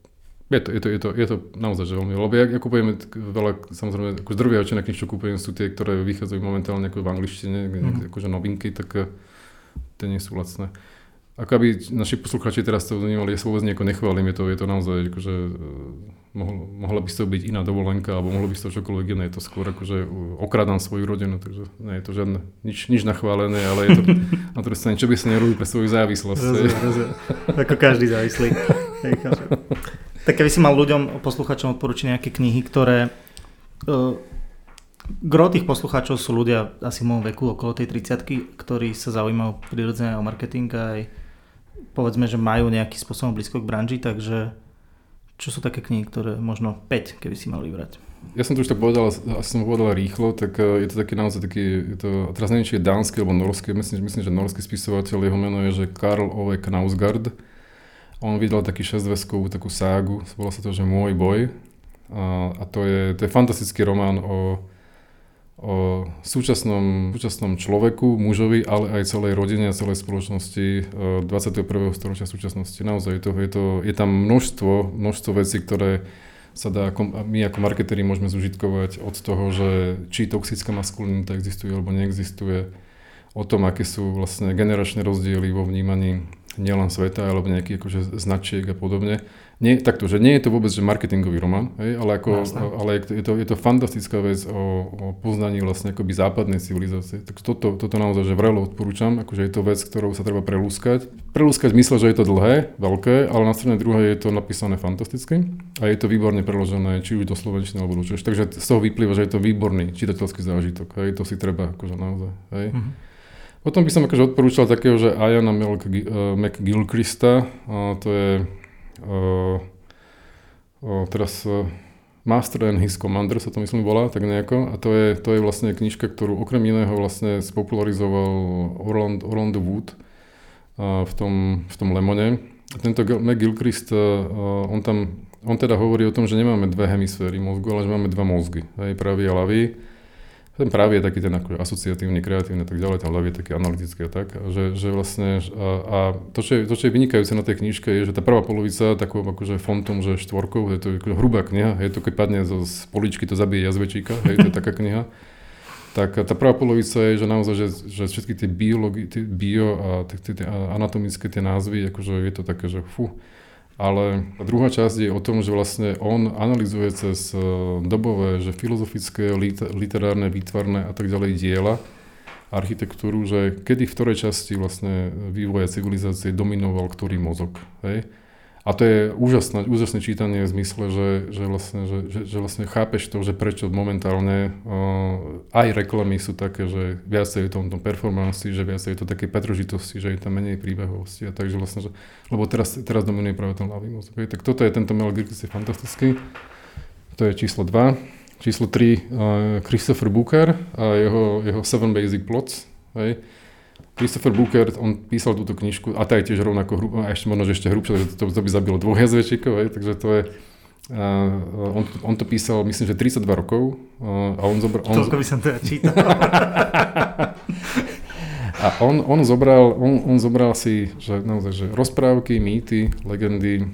je to, je to, je to, je to naozaj že veľmi, lebo ja, ja kupujem veľa, samozrejme, ako zdrvia väčšina čo kupujem, sú tie, ktoré vychádzajú momentálne ako v angličtine, mm. akože novinky, tak eh, tie nie sú lacné. Ako aby naši posluchači teraz to vnímali, ja sa vôbec nejako nechválim, je to, je to naozaj, akože, eh, mohol, mohla by toho byť iná dovolenka, alebo mohlo by toho čokoľvek iné, je to skôr akože okradám svoju rodinu, takže nie je to žiadne, nič, nič nachválené, ale je to na druhej strane, čo by sa nerobí pre svoju závislosť. Rozumiem, rozumiem. Ako každý závislý. Tak keby si mal ľuďom, poslucháčom odporučiť nejaké knihy, ktoré... Uh, gro tých poslucháčov sú ľudia asi v môjom veku, okolo tej 30 ktorí sa zaujímajú prirodzene o marketing a aj povedzme, že majú nejaký spôsobom blízko k branži, takže čo sú také knihy, ktoré možno 5, keby si mal vybrať? Ja som to už tak povedal, asi som povedal rýchlo, tak e, je to taký naozaj taký, je to, teraz neviem, či je dánsky alebo norský, myslím, myslím, že norský spisovateľ, jeho meno je, že Karl Ove Knausgard on vydal taký šesťveskovú takú ságu, volá sa to, že Môj boj. A, a to, je, to je fantastický román o, o súčasnom, súčasnom človeku, mužovi, ale aj celej rodine a celej spoločnosti 21. E, storočia súčasnosti. Naozaj je, to, je, to, je tam množstvo, množstvo vecí, ktoré sa dá, ako, my ako marketeri môžeme zužitkovať od toho, že či toxická maskulinita existuje alebo neexistuje, o tom, aké sú vlastne generačné rozdiely vo vnímaní nielen sveta, alebo nejakých akože značiek a podobne. Nie, takto, že nie je to vôbec že marketingový román, hej, ale, ako, ale je, to, je to fantastická vec o, o poznaní vlastne akoby západnej civilizácie. Tak toto, toto naozaj že vrelo odporúčam, akože je to vec, ktorou sa treba prelúskať. Prelúskať mysle, že je to dlhé, veľké, ale na strane druhej je to napísané fantasticky a je to výborne preložené, či už do slovenčiny alebo do češtiny. Takže z toho vyplýva, že je to výborný čitateľský zážitok. Hej, to si treba akože naozaj. Hej. Mm-hmm. Potom by som akože odporúčal takého, že Ayana McGilchrista, to je uh, teraz Master and His Commander sa to myslím volá, tak nejako. A to je, to je vlastne knižka, ktorú okrem iného vlastne spopularizoval Orlando, Orlando Wood v, tom, v tom Lemone. Tento Mac Gilchrist, uh, on tam, on teda hovorí o tom, že nemáme dve hemisféry mozgu, ale že máme dva mozgy, hej, pravý a ľavý ten právě je taký ten ako asociatívny, kreatívny a tak ďalej, ten ľavý je taký analytický a tak, že, že vlastne, a, a to, čo je, to, čo je vynikajúce na tej knižke, je, že tá prvá polovica takou akože fontom, že štvorkou, je to akože hrubá kniha, je to keď padne zo, z poličky, to zabije jazvečíka, hej, to je taká kniha. Tak tá prvá polovica je, že naozaj, že, že všetky tie, biologi, tie bio a tie, tie, tie anatomické tie názvy, akože je to také, že fú, ale druhá časť je o tom, že vlastne on analizuje cez e, dobové, že filozofické, literárne, výtvarné a tak ďalej diela, architektúru, že kedy v ktorej časti vlastne vývoja civilizácie dominoval ktorý mozog. Hej? A to je úžasné, úžasné čítanie v zmysle, že, že, vlastne, že, že, že vlastne chápeš to, že prečo momentálne uh, aj reklamy sú také, že viacej je to tom performance, že viacej je to také petržitosti, že je tam menej príbehovosti. A takže vlastne, že, lebo teraz, teraz dominuje práve ten ľavý mozog. Tak toto je tento Mel Gibson je fantastický. To je číslo 2. Číslo 3 uh, Christopher Booker a jeho, jeho Seven Basic Plots. Hej? Christopher Booker, on písal túto knižku a tá je tiež rovnako hrubá, a ešte možno, že ešte hrubšia, že to, to by zabilo dvoch jazvečíkov, takže to je, Uh, on, on to písal, myslím, že 32 rokov uh, a on zobral... On Toľko by som teda čítal. a on, on, zobral, on, on zobral si že, naozaj, že rozprávky, mýty, legendy,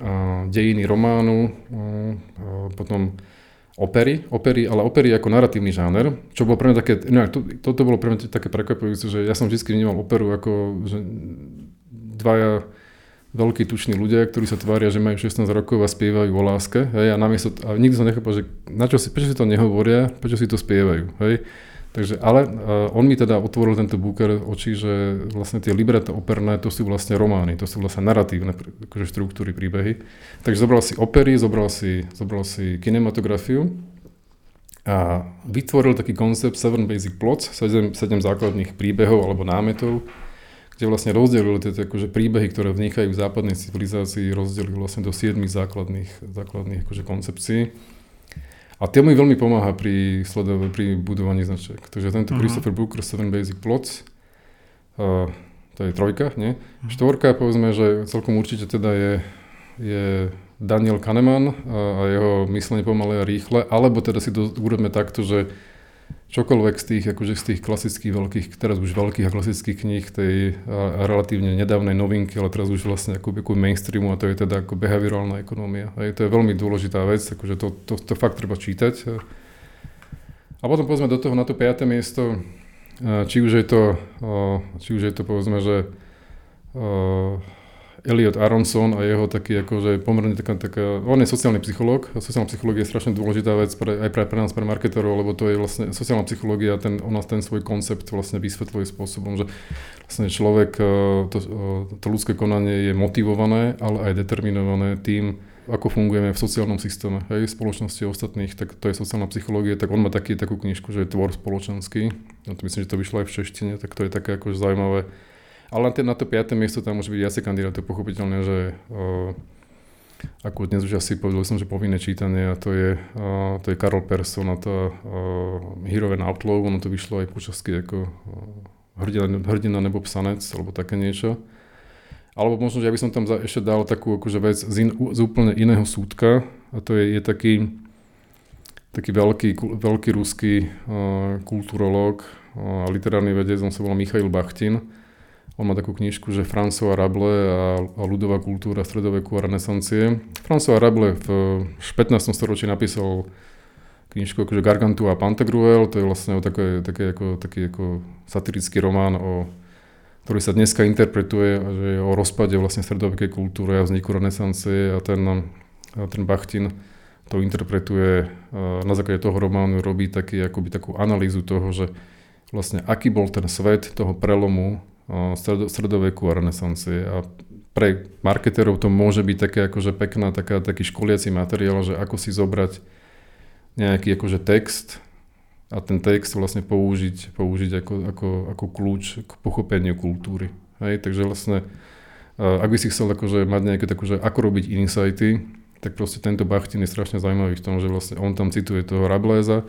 uh, dejiny románu, uh, uh, potom opery, opery, ale opery ako narratívny žáner, čo bolo pre mňa také, no, to, toto bolo pre mňa také prekvapujúce, že ja som vždy vnímal operu ako, že dvaja veľkí tuční ľudia, ktorí sa tvária, že majú 16 rokov a spievajú o láske, hej, a namiesto, a nikdy som nechápal, že na čo si, prečo si to nehovoria, prečo si to spievajú, hej. Takže, ale uh, on mi teda otvoril tento Booker oči, že vlastne tie libreto operné, to sú vlastne romány, to sú vlastne narratívne akože štruktúry, príbehy. Takže zobral si opery, zobral si, zobral si kinematografiu a vytvoril taký koncept Seven Basic Plots, 7, 7 základných príbehov alebo námetov, kde vlastne rozdelil tie akože príbehy, ktoré vznikajú v západnej civilizácii, rozdelil vlastne do 7 základných, základných akože koncepcií. A to mi veľmi pomáha pri, sledove, pri budovaní značiek. Takže tento uh-huh. Christopher Booker, Seven Basic Plots, uh, to je trojka, nie? Uh-huh. Štvorka, povedzme, že celkom určite teda je, je Daniel Kahneman a, a jeho myslenie pomalé a rýchle, alebo teda si to urobíme takto, že čokoľvek z tých, akože z tých klasických veľkých, teraz už veľkých a klasických kníh tej a, a relatívne nedávnej novinky, ale teraz už vlastne ako, ako mainstreamu a to je teda ako behaviorálna ekonomia. Hej, to je veľmi dôležitá vec, akože to, to, to fakt treba čítať. A potom povedzme do toho na to 5. miesto, či už je to, či už je to povedzme, že Elliot Aronson a jeho taký akože pomerne taká, taká, on je sociálny psychológ a sociálna psychológia je strašne dôležitá vec pre, aj pre, pre nás, pre marketerov, lebo to je vlastne sociálna psychológia, ten, ona ten svoj koncept vlastne vysvetľuje spôsobom, že vlastne človek, e, to, e, to ľudské konanie je motivované, ale aj determinované tým, ako fungujeme v sociálnom systéme, hej, spoločnosti ostatných, tak to je sociálna psychológia, tak on má taký, takú knižku, že je tvor spoločenský, no to myslím, že to vyšlo aj v češtine, tak to je také akože zaujímavé ale na to 5. miesto tam môže byť viacej kandidátov, pochopiteľne, že ako dnes už asi povedal som, že povinné čítanie a to je, uh, to je Karol Persson a to uh, Hero Outlaw, ono to vyšlo aj počasky ako uh, hrdina, hrdina nebo psanec, alebo také niečo. Alebo možno, že ja by som tam ešte dal takú akože vec z, in, z úplne iného súdka a to je, je taký, taký veľký, veľký ruský uh, kulturológ a uh, literárny vedec, on sa volá Michail Bachtin on má takú knižku, že François Rabelais a, ľudová kultúra stredoveku a renesancie. François Rabelais v 15. storočí napísal knižku akože Gargantua a Pantagruel, to je vlastne také, také ako, taký ako satirický román, o, ktorý sa dneska interpretuje, že je o rozpade vlastne stredovekej kultúry a vzniku renesancie a ten, a ten Bachtin to interpretuje na základe toho románu robí taký, akoby takú analýzu toho, že vlastne aký bol ten svet toho prelomu stredoveku a renesancie. A pre marketerov to môže byť také akože pekná, taká, taký školiaci materiál, že ako si zobrať nejaký akože text a ten text vlastne použiť, použiť ako, ako, ako kľúč k pochopeniu kultúry. Hej, takže vlastne ak by si chcel akože mať nejaké takú, že ako robiť insighty, tak proste tento Bachtin je strašne zaujímavý v tom, že vlastne on tam cituje toho Rabléza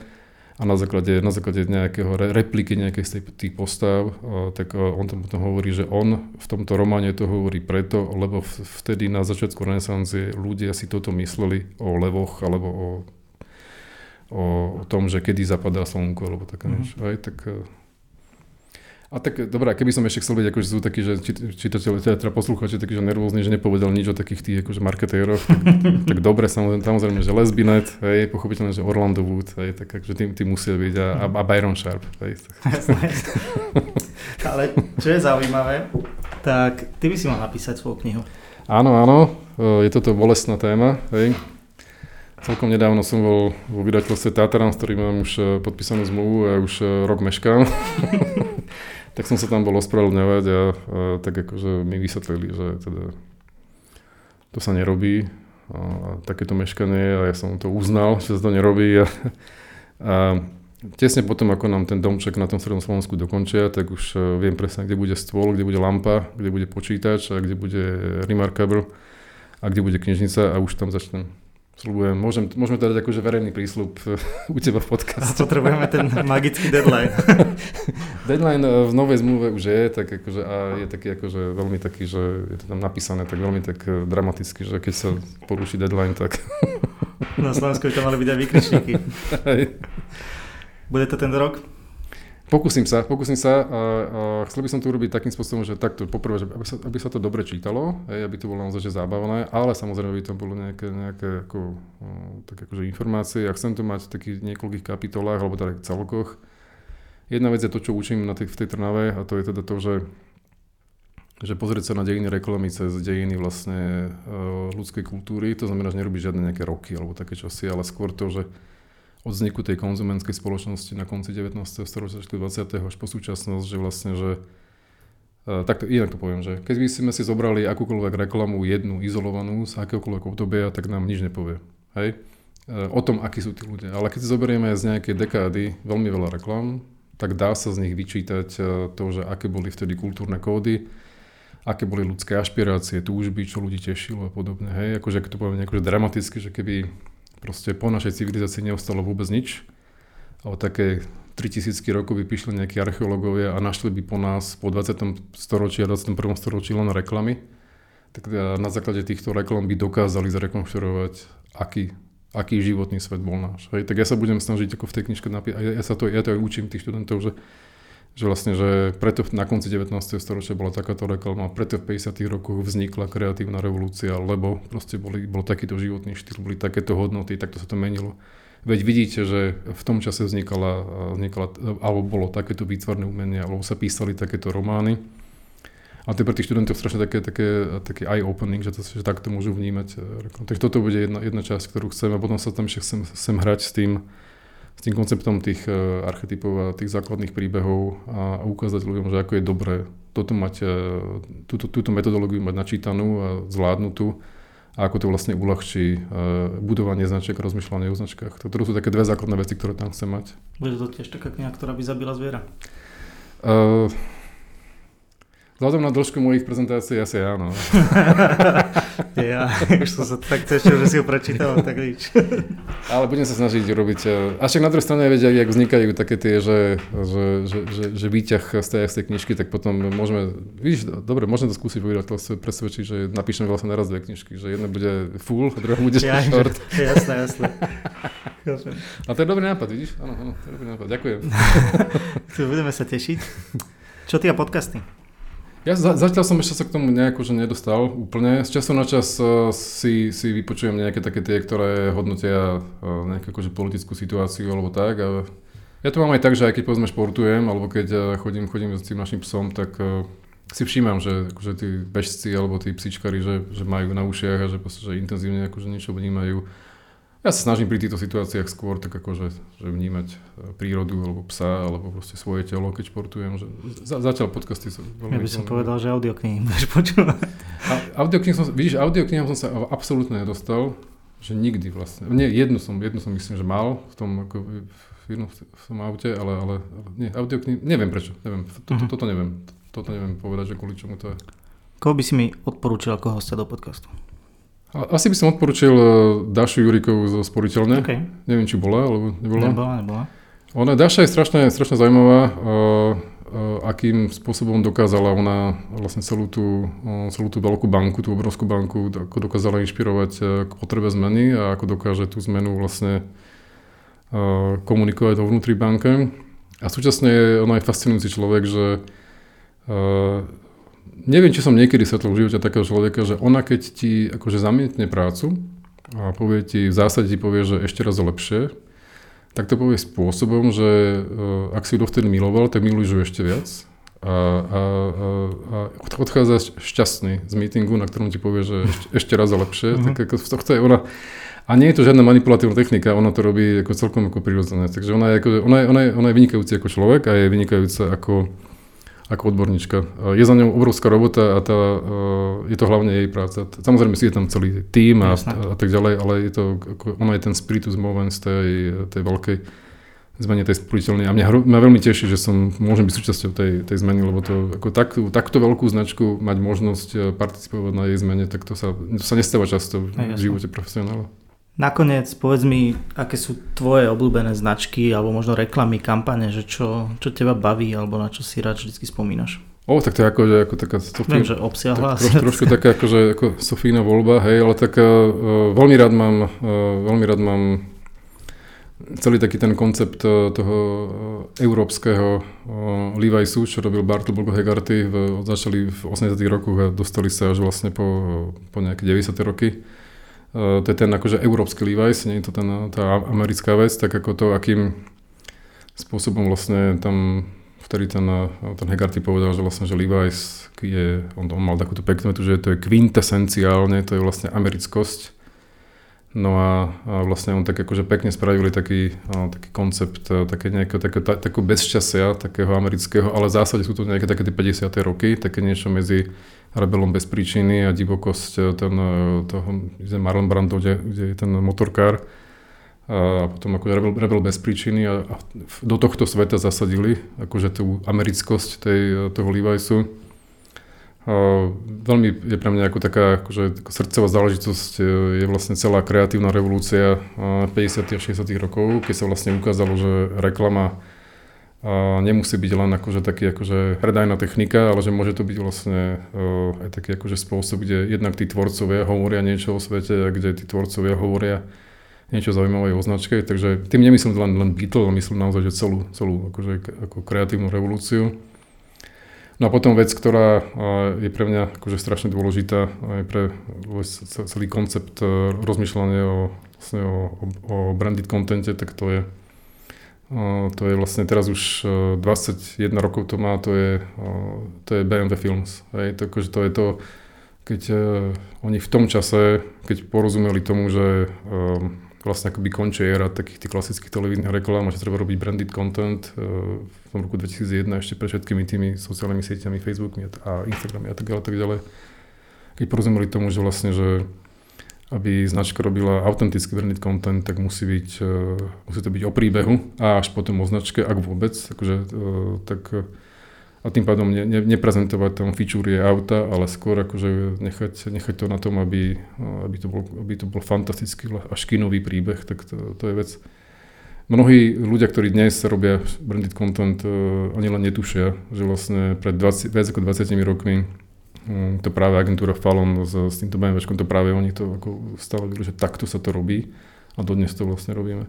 a na základe, na základe nejakého re, repliky nejakej z tých postav, tak on tam potom hovorí, že on v tomto románe to hovorí preto, lebo vtedy na začiatku renesancie ľudia si toto mysleli o levoch alebo o, o, o tom, že kedy zapadá slnko alebo také mm-hmm. niečo. Aj, tak a tak dobré, keby som ešte chcel byť, akože sú takí, že čitateľi, teda, teda poslúchači takí, že nervózni, že nepovedal nič o takých tých akože marketéroch, tak, tak dobre, samozrejme, samozrejme, že Lesbinet, hej, pochopiteľne, že Orlando Wood, hej, tak akože tým, tým musia byť a, a Byron Sharp, hej. Ale čo je zaujímavé, tak ty by si mal napísať svoju knihu. Áno, áno, je toto bolestná téma, hej. Celkom nedávno som bol vo vydateľstve Tataran, s ktorým mám už eh, podpísanú zmluvu a už eh, rok meškám. tak som sa tam bol ospravedlňovať a, a tak akože mi vysvetlili, že teda to sa nerobí a, a takéto meškanie a ja som to uznal, že sa to nerobí a, a tesne potom, ako nám ten domček na tom Strednom Slovensku dokončia, tak už e, viem presne, kde bude stôl, kde bude lampa, kde bude počítač a kde bude remarkable a kde bude knižnica a už tam začnem Sľubujem. Môžem, môžeme teda dať akože verejný prísľub u teba v podcaste. A potrebujeme ten magický deadline. deadline eh, v novej zmluve už je, tak akože, a je taký akože veľmi taký, že je to tam napísané tak veľmi tak eh, dramaticky, že keď sa poruší deadline, tak... Na Slovensku by to mali byť aj výkričníky. Bude to ten rok? Pokúsim sa, pokúsim sa a, a chcel by som to urobiť takým spôsobom, že takto poprvé, že aby sa, aby sa to dobre čítalo, hej, aby to bolo naozaj zábavné, ale samozrejme by to bolo nejaké, nejaké ako, o, tak akože informácie a chcem to mať v takých niekoľkých kapitolách alebo teda celkoch. Jedna vec je to, čo učím na tej, v tej Trnave a to je teda to, že že pozrieť sa na dejiny reklamy cez dejiny vlastne uh, ľudskej kultúry, to znamená, že nerobíš žiadne nejaké roky alebo také čosi, ale skôr to, že od vzniku tej konzumentskej spoločnosti na konci 19. storočia 20. až po súčasnosť, že vlastne, že uh, takto inak to poviem, že keď by sme si zobrali akúkoľvek reklamu jednu izolovanú z akéhokoľvek obdobia, tak nám nič nepovie. Hej? Uh, o tom, akí sú tí ľudia. Ale keď si zoberieme z nejakej dekády veľmi veľa reklam, tak dá sa z nich vyčítať uh, to, že aké boli vtedy kultúrne kódy, aké boli ľudské ašpirácie, túžby, čo ľudí tešilo a podobne. Hej, akože ak to poviem akože dramaticky, že keby proste po našej civilizácii neostalo vôbec nič. Ale také 3000 rokov by prišli nejakí archeológovia a našli by po nás po 20. storočí a 21. storočí len reklamy. Tak na základe týchto reklam by dokázali zrekonštruovať, aký, aký životný svet bol náš. Hej, tak ja sa budem snažiť ako v tej knižke napísať, ja, ja, sa to, ja to aj učím tých študentov, že že vlastne, že preto na konci 19. storočia bola takáto reklama, preto v 50. rokoch vznikla kreatívna revolúcia, lebo proste boli, bol takýto životný štýl, boli takéto hodnoty, takto sa to menilo. Veď vidíte, že v tom čase vznikala, vznikala alebo bolo takéto výtvarné umenie, alebo sa písali takéto romány. A to je pre tých študentov strašne také, také, také eye-opening, že, to, že takto môžu vnímať. Eh, Takže toto bude jedna, jedna časť, ktorú chcem a potom sa tam ešte chcem, chcem hrať s tým, s tým konceptom tých e, archetypov a tých základných príbehov a ukázať ľuďom, že ako je dobré toto mať, e, túto, túto metodológiu mať načítanú a zvládnutú a ako to vlastne uľahčí e, budovanie značiek a rozmýšľanie o značkách. Toto sú také dve základné veci, ktoré tam chcem mať. Bude to tiež taká kniha, ktorá by zabila zviera? Uh, Vzhľadom na dĺžku mojich prezentácií asi áno. ja, už som sa tak tešil, že si ho prečítal, tak nič. Ale budem sa snažiť robiť. A však na druhej strane vedia, jak vznikajú také tie, že, že, že, že, že výťah z tej, z tej knižky, tak potom môžeme, vidíš, dobre, môžem to skúsiť povedať, to sa presvedčiť, že napíšem vlastne naraz dve knižky, že jedna bude full, a druhá bude ja, short. Jasné, jasné. A to je dobrý nápad, vidíš? Áno, áno, to je dobrý nápad, ďakujem. Budeme sa tešiť. Čo ty a podcasty? Ja za, zatiaľ som ešte sa k tomu nejako že nedostal úplne. Z času na čas uh, si, si vypočujem nejaké také tie, ktoré hodnotia uh, nejakú akože politickú situáciu alebo tak. A ja to mám aj tak, že aj keď povedzme športujem, alebo keď uh, chodím, chodím s tým našim psom, tak si všímam, že akože tí bežci alebo tí psičkari, že, že majú na ušiach a že, proste, že intenzívne akože niečo vnímajú ja sa snažím pri týchto situáciách skôr tak akože že vnímať e, prírodu alebo psa alebo proste svoje telo, keď športujem. Že za, zatiaľ podcasty sa veľmi... Ja by som veľmi... povedal, že audioknihy budeš počúvať. Audioknihy som, vidíš, audioknihám som sa absolútne nedostal, že nikdy vlastne. Nie, jednu som, jednu som myslím, že mal v tom, ako, v, jednom, v tom aute, ale, ale, ale nie, audioknihy, neviem prečo, neviem, to, to, uh-huh. toto neviem, toto neviem povedať, že kvôli čomu to je. Koho by si mi odporúčil ako hostia do podcastu? Asi by som odporučil e, Dašu Jurikovú zo Sporiteľne. Okay. Neviem, či bola, alebo nebola. Nebola, nebola. Ona, Daša je strašne, strašne zaujímavá, uh, uh, akým spôsobom dokázala ona vlastne celú tú, uh, celú tú veľkú banku, tú obrovskú banku, ako dokázala inšpirovať k potrebe zmeny a ako dokáže tú zmenu vlastne komunikovať vo vnútri banke. A súčasne ona je fascinujúci človek, že neviem, či som niekedy stretol v živote takého človeka, že ona keď ti akože zamietne prácu a povie ti, v zásade ti povie, že ešte raz lepšie, tak to povie spôsobom, že uh, ak si ju dovtedy miloval, tak miluješ ju ešte viac a, a, a, odchádzaš šťastný z meetingu, na ktorom ti povie, že ešte, ešte raz lepšie, uh-huh. tak ako to chce ona. A nie je to žiadna manipulatívna technika, ona to robí ako celkom ako prirodzené. Takže ona je, ako, ona je, ona je, ona je vynikajúca ako človek a je vynikajúca ako, ako odborníčka. Je za ňou obrovská robota a tá, je to hlavne jej práca. Samozrejme si je tam celý tým a, a, tak ďalej, ale je to, ona je ten spiritus moment z tej, tej veľkej zmene tej spoliteľnej. A mňa, mňa veľmi teší, že som, môžem byť súčasťou tej, tej zmeny, lebo to, ako tak, takto veľkú značku mať možnosť e, participovať na jej zmene, tak to sa, to sa nestáva často v živote profesionála. Nakoniec povedz mi, aké sú tvoje obľúbené značky alebo možno reklamy, kampane, že čo, čo teba baví alebo na čo si rád vždy spomínaš. O, tak to je ako, že ako taká Sofín, Viem, že obsiahla. Tak, troš, trošku taká ako, že, ako Sofína voľba, hej, ale tak uh, veľmi rád mám, uh, veľmi rád mám celý taký ten koncept toho európskeho Levi'su, čo robil Bartel Bulgo Hegarty, v, začali v 80 rokoch a dostali sa až vlastne po, po nejaké 90 roky to je ten akože európsky Levi's, nie je to ten, tá americká vec, tak ako to, akým spôsobom vlastne tam vtedy ten, eh, ten Hegarty povedal, že vlastne, že Levi's je, on, on mal takúto peknú vetu, že to je quintesenciálne, to je vlastne americkosť. No a, a vlastne on tak akože pekne spravili taký, a, taký koncept, eh, také nejaké, také, ta, takú bezčasia, takého amerického, ale v zásade sú to nejaké také tie 50. roky, také niečo medzi Rebelom bez príčiny a divokosť e, ten, e, toho, kde Marlon Brando, kde, kde je ten motorkár a potom ako Rebel, Rebel bez príčiny a, a do tohto sveta zasadili akože tú americkosť tej, e, toho Levi'su. A veľmi je pre mňa ako taká akože, ako srdcová záležitosť je vlastne celá kreatívna revolúcia 50. a 60. rokov, keď sa vlastne ukázalo, že reklama a nemusí byť len akože taký akože predajná technika, ale že môže to byť vlastne uh, aj taký akože spôsob, kde jednak tí tvorcovia hovoria niečo o svete a kde tí tvorcovia hovoria niečo zaujímavé o značke. Takže tým nemyslím len, len Beatle, myslím naozaj, že celú, celú akože, ako kreatívnu revolúciu. No a potom vec, ktorá uh, je pre mňa akože strašne dôležitá aj pre celý koncept uh, rozmýšľania o, vlastne o, o branded contente, tak to je to je vlastne teraz už 21 e, rokov to má, to je, to je BMW Films. Hej, to, akože to je to, keď uh, oni v tom čase, keď porozumeli tomu, že uh, vlastne akoby končí éra takých tých klasických televíznych reklám že treba robiť branded content uh, v tom roku 2001 ešte pre všetkými tými sociálnymi sieťami, Facebookmi a Instagramy a tak ďalej, tak ďalej. Keď porozumeli tomu, že vlastne, že aby značka robila autentický branded content, tak musí, byť, uh, musí to byť o príbehu a až potom o značke, ak vôbec. Uh, tak, a tým pádom ne, ne, neprezentovať tam feature auta, ale skôr akože nechať, nechať to na tom, aby, aby, to bol, aby to bol fantastický až kinový príbeh, tak to, to je vec. Mnohí ľudia, ktorí dnes robia branded content, ani len netušia, že vlastne pred 20, viac ako 20 rokmi to práve agentúra Fallon s, s týmto BMWčkom, to práve oni to ako stále že takto sa to robí a dodnes to vlastne robíme.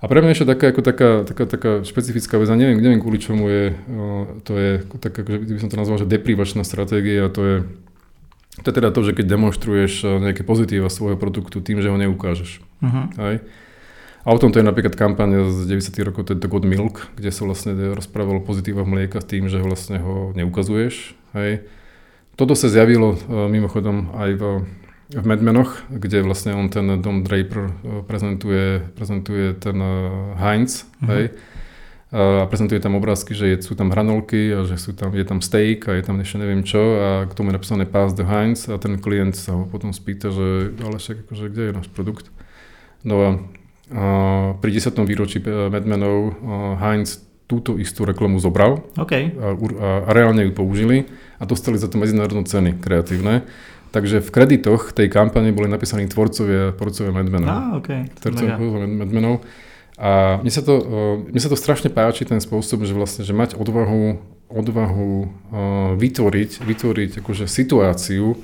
A pre mňa ešte taká, ako taká, taká, taká špecifická vec, a neviem, neviem kvôli čomu je, to je tak, ako, že by som to nazval, že deprivačná stratégia, to je, to je teda to, že keď demonstruješ nejaké pozitíva svojho produktu tým, že ho neukážeš. Uh-huh. Hej? A o tom to je napríklad kampaň z 90. rokov, to je The God Milk, kde sa vlastne rozprávalo pozitíva mlieka tým, že vlastne ho neukazuješ. Hej? Toto sa zjavilo e, mimochodom aj v, v Medmenoch, kde vlastne on ten Dom Draper e, prezentuje, prezentuje ten e, Heinz, uh-huh. hej, a prezentuje tam obrázky, že je, sú tam hranolky a že sú tam, je tam steak a je tam ešte neviem čo a k tomu je napísané Pass the Heinz a ten klient sa ho potom spýta, že ale však akože kde je náš produkt. No a, a pri 10. výročí Medmenov Heinz túto istú reklamu zobral okay. a, a, a reálne ju použili a dostali za to medzinárodnú ceny kreatívne. Takže v kreditoch tej kampane boli napísaní tvorcovia, tvorcovia Medmenov. Á, okay. Tvorcovia Medmenov. A mne sa, to, mne sa to strašne páči, ten spôsob, že vlastne, že mať odvahu, odvahu vytvoriť, vytvoriť akože situáciu,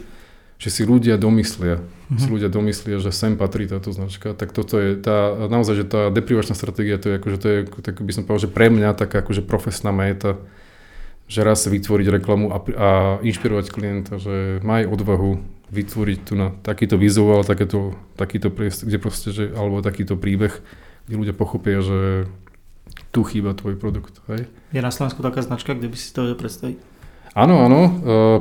že si ľudia domyslia, mm-hmm. si ľudia domyslia, že sem patrí táto značka, tak toto je tá, naozaj, že tá deprivačná stratégia, to je akože, to je, tak by som povedal, že pre mňa taká akože profesná méta, že raz vytvoriť reklamu a, a inšpirovať klienta, že maj odvahu vytvoriť tu na takýto vizuál, takéto, takýto priest, kde proste, že, alebo takýto príbeh, kde ľudia pochopia, že tu chýba tvoj produkt. Hej? Je na Slovensku taká značka, kde by si to vedel predstaviť? Áno, áno. E,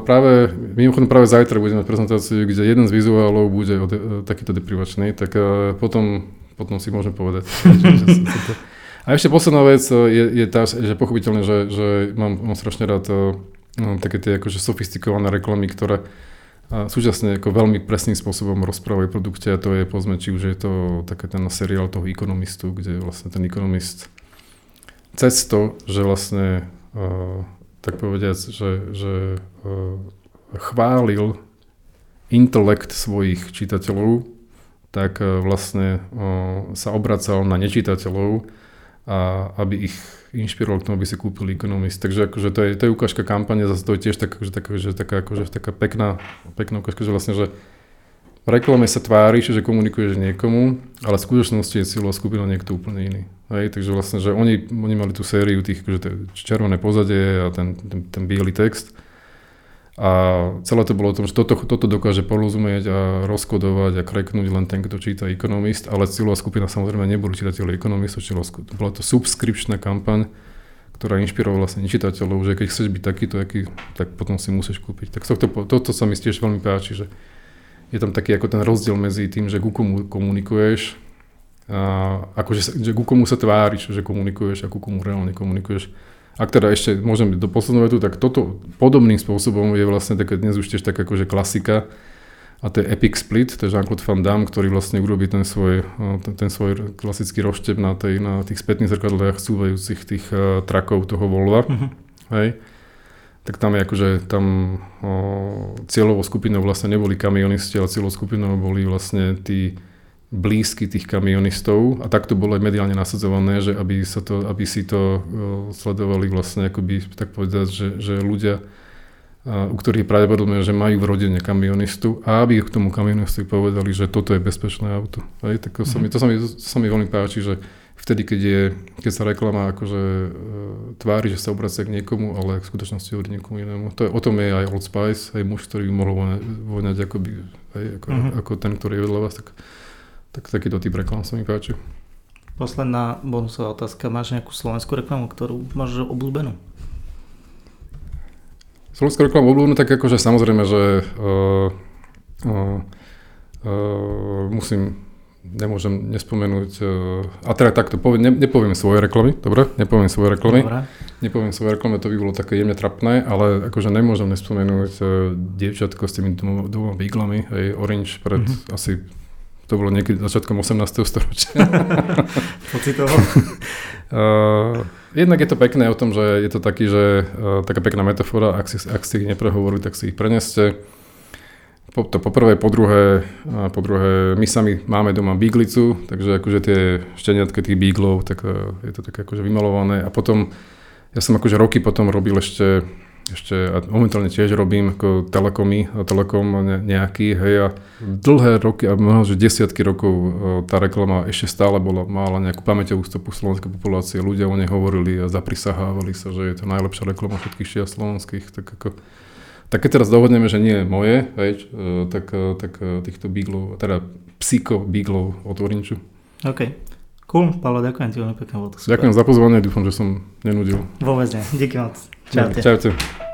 práve, mimochodom práve zajtra budeme prezentáciu, kde jeden z vizuálov bude de, takýto deprivačný, tak e, potom, potom si môžem povedať. A ešte posledná vec e, je, je tá, že pochopiteľne, že, že mám, mám strašne rád no, také tie akože sofistikované reklamy, ktoré a súčasne ako veľmi presným spôsobom rozprávajú produkte a to je povedzme, či už je to také ten seriál toho ekonomistu, kde vlastne ten ekonomist cez to, že vlastne uh, tak povediac, že, že e, chválil intelekt svojich čitateľov, tak e, vlastne e, sa obracal na nečitateľov, a aby ich inšpiroval k tomu, aby si kúpili Economist. Takže akože to je, to je ukážka kampane, zase to je tiež taká, že taká, že taká, akože taká pekná, pekná ukážka, že vlastne, že v reklame sa tváriš, že komunikuješ niekomu, ale v skutočnosti je cieľová skupina niekto úplne iný. Hej, takže vlastne, že oni, oni mali tú sériu tých, že červené pozadie a ten, ten, ten biely text. A celé to bolo o tom, že toto, toto dokáže porozumieť a rozkodovať a kreknúť len ten, kto číta ekonomist, ale cieľová skupina samozrejme neboli čitateľi ekonomistov, bola to subskripčná kampaň, ktorá inšpirovala vlastne čitateľov, že keď chceš byť takýto, aký, tak potom si musíš kúpiť. Tak toto, toto sa mi tiež veľmi páči, že je tam taký ako ten rozdiel medzi tým, že ku komu komunikuješ, a akože že ku komu sa tváriš, že komunikuješ a ku komu reálne komunikuješ. Ak teda ešte môžem do poslednú vetu, tak toto podobným spôsobom je vlastne také dnes už tiež tak akože klasika a to je Epic Split, to je Jean-Claude Van Damme, ktorý vlastne urobí ten svoj, ten, ten svoj klasický rozštep na, tej, na tých spätných zrkadlách súvajúcich tých uh, trakov toho Volva. Uh-huh. Hej tak tam je akože tam o, cieľovou skupinou vlastne neboli kamionisti, ale cieľovou skupinou boli vlastne tí blízky tých kamionistov. A takto bolo aj mediálne nasadzované, že aby, sa to, aby si to o, sledovali vlastne akoby, tak povedať, že, že ľudia, a, u ktorých je pravdepodobné, že majú v rodine kamionistu. A aby k tomu kamionistu povedali, že toto je bezpečné auto. Hej, tak to, sa mi, to, sa mi, to sa mi veľmi páči, že vtedy, keď, je, keď sa reklama akože e, tvári, že sa obracia k niekomu, ale v skutočnosti hovorí niekomu inému. To je, o tom je aj Old Spice, aj muž, ktorý by mohol voňať ako, by, aj, ako, mm-hmm. ako ten, ktorý je vedľa vás, tak, tak takýto typ reklam sa mi páči. Posledná bonusová otázka. Máš nejakú slovenskú reklamu, ktorú máš obľúbenú? Slovenskú reklamu obľúbenú, tak akože samozrejme, že uh, uh, uh, musím nemôžem nespomenúť, uh, a teda takto, poviem, ne, nepoviem svoje reklamy, dobre? Nepoviem svoje reklamy. Dobre. Nepoviem svoje reklamy, to by bolo také jemne trapné, ale akože nemôžem nespomenúť uh, dievčatko s tými dvoma, dvoma bíglami, hej, Orange pred mm-hmm. asi to bolo niekedy začiatkom 18. storočia. Pocitovo? uh, jednak je to pekné o tom, že je to taký, že uh, taká pekná metafora, ak si, ak si ich neprehovorili, tak si ich preneste. Po, to po po druhé, po druhé, my sami máme doma bíglicu, takže akože tie šteniatky tých bíglov, tak e, je to také akože vymalované. A potom, ja som akože roky potom robil ešte, ešte a momentálne tiež robím ako telekomy, telekom nejaký, hej, a dlhé roky, a možno, že desiatky rokov e, tá reklama ešte stále bola, mala nejakú pamäťovú stopu slovenskej populácie. Ľudia o nej hovorili a zaprisahávali sa, že je to najlepšia reklama všetkých šia slovenských, tak ako tak keď teraz dohodneme, že nie je moje, hej, e, tak, e, tak e, týchto bíglov, teda psíko bíglov od Orinču. OK. Cool, Paolo, ďakujem ti veľmi pekne. Ďakujem za pozvanie, dúfam, že som nenudil. Vôbec nie, díky moc. Čaute. Čaute.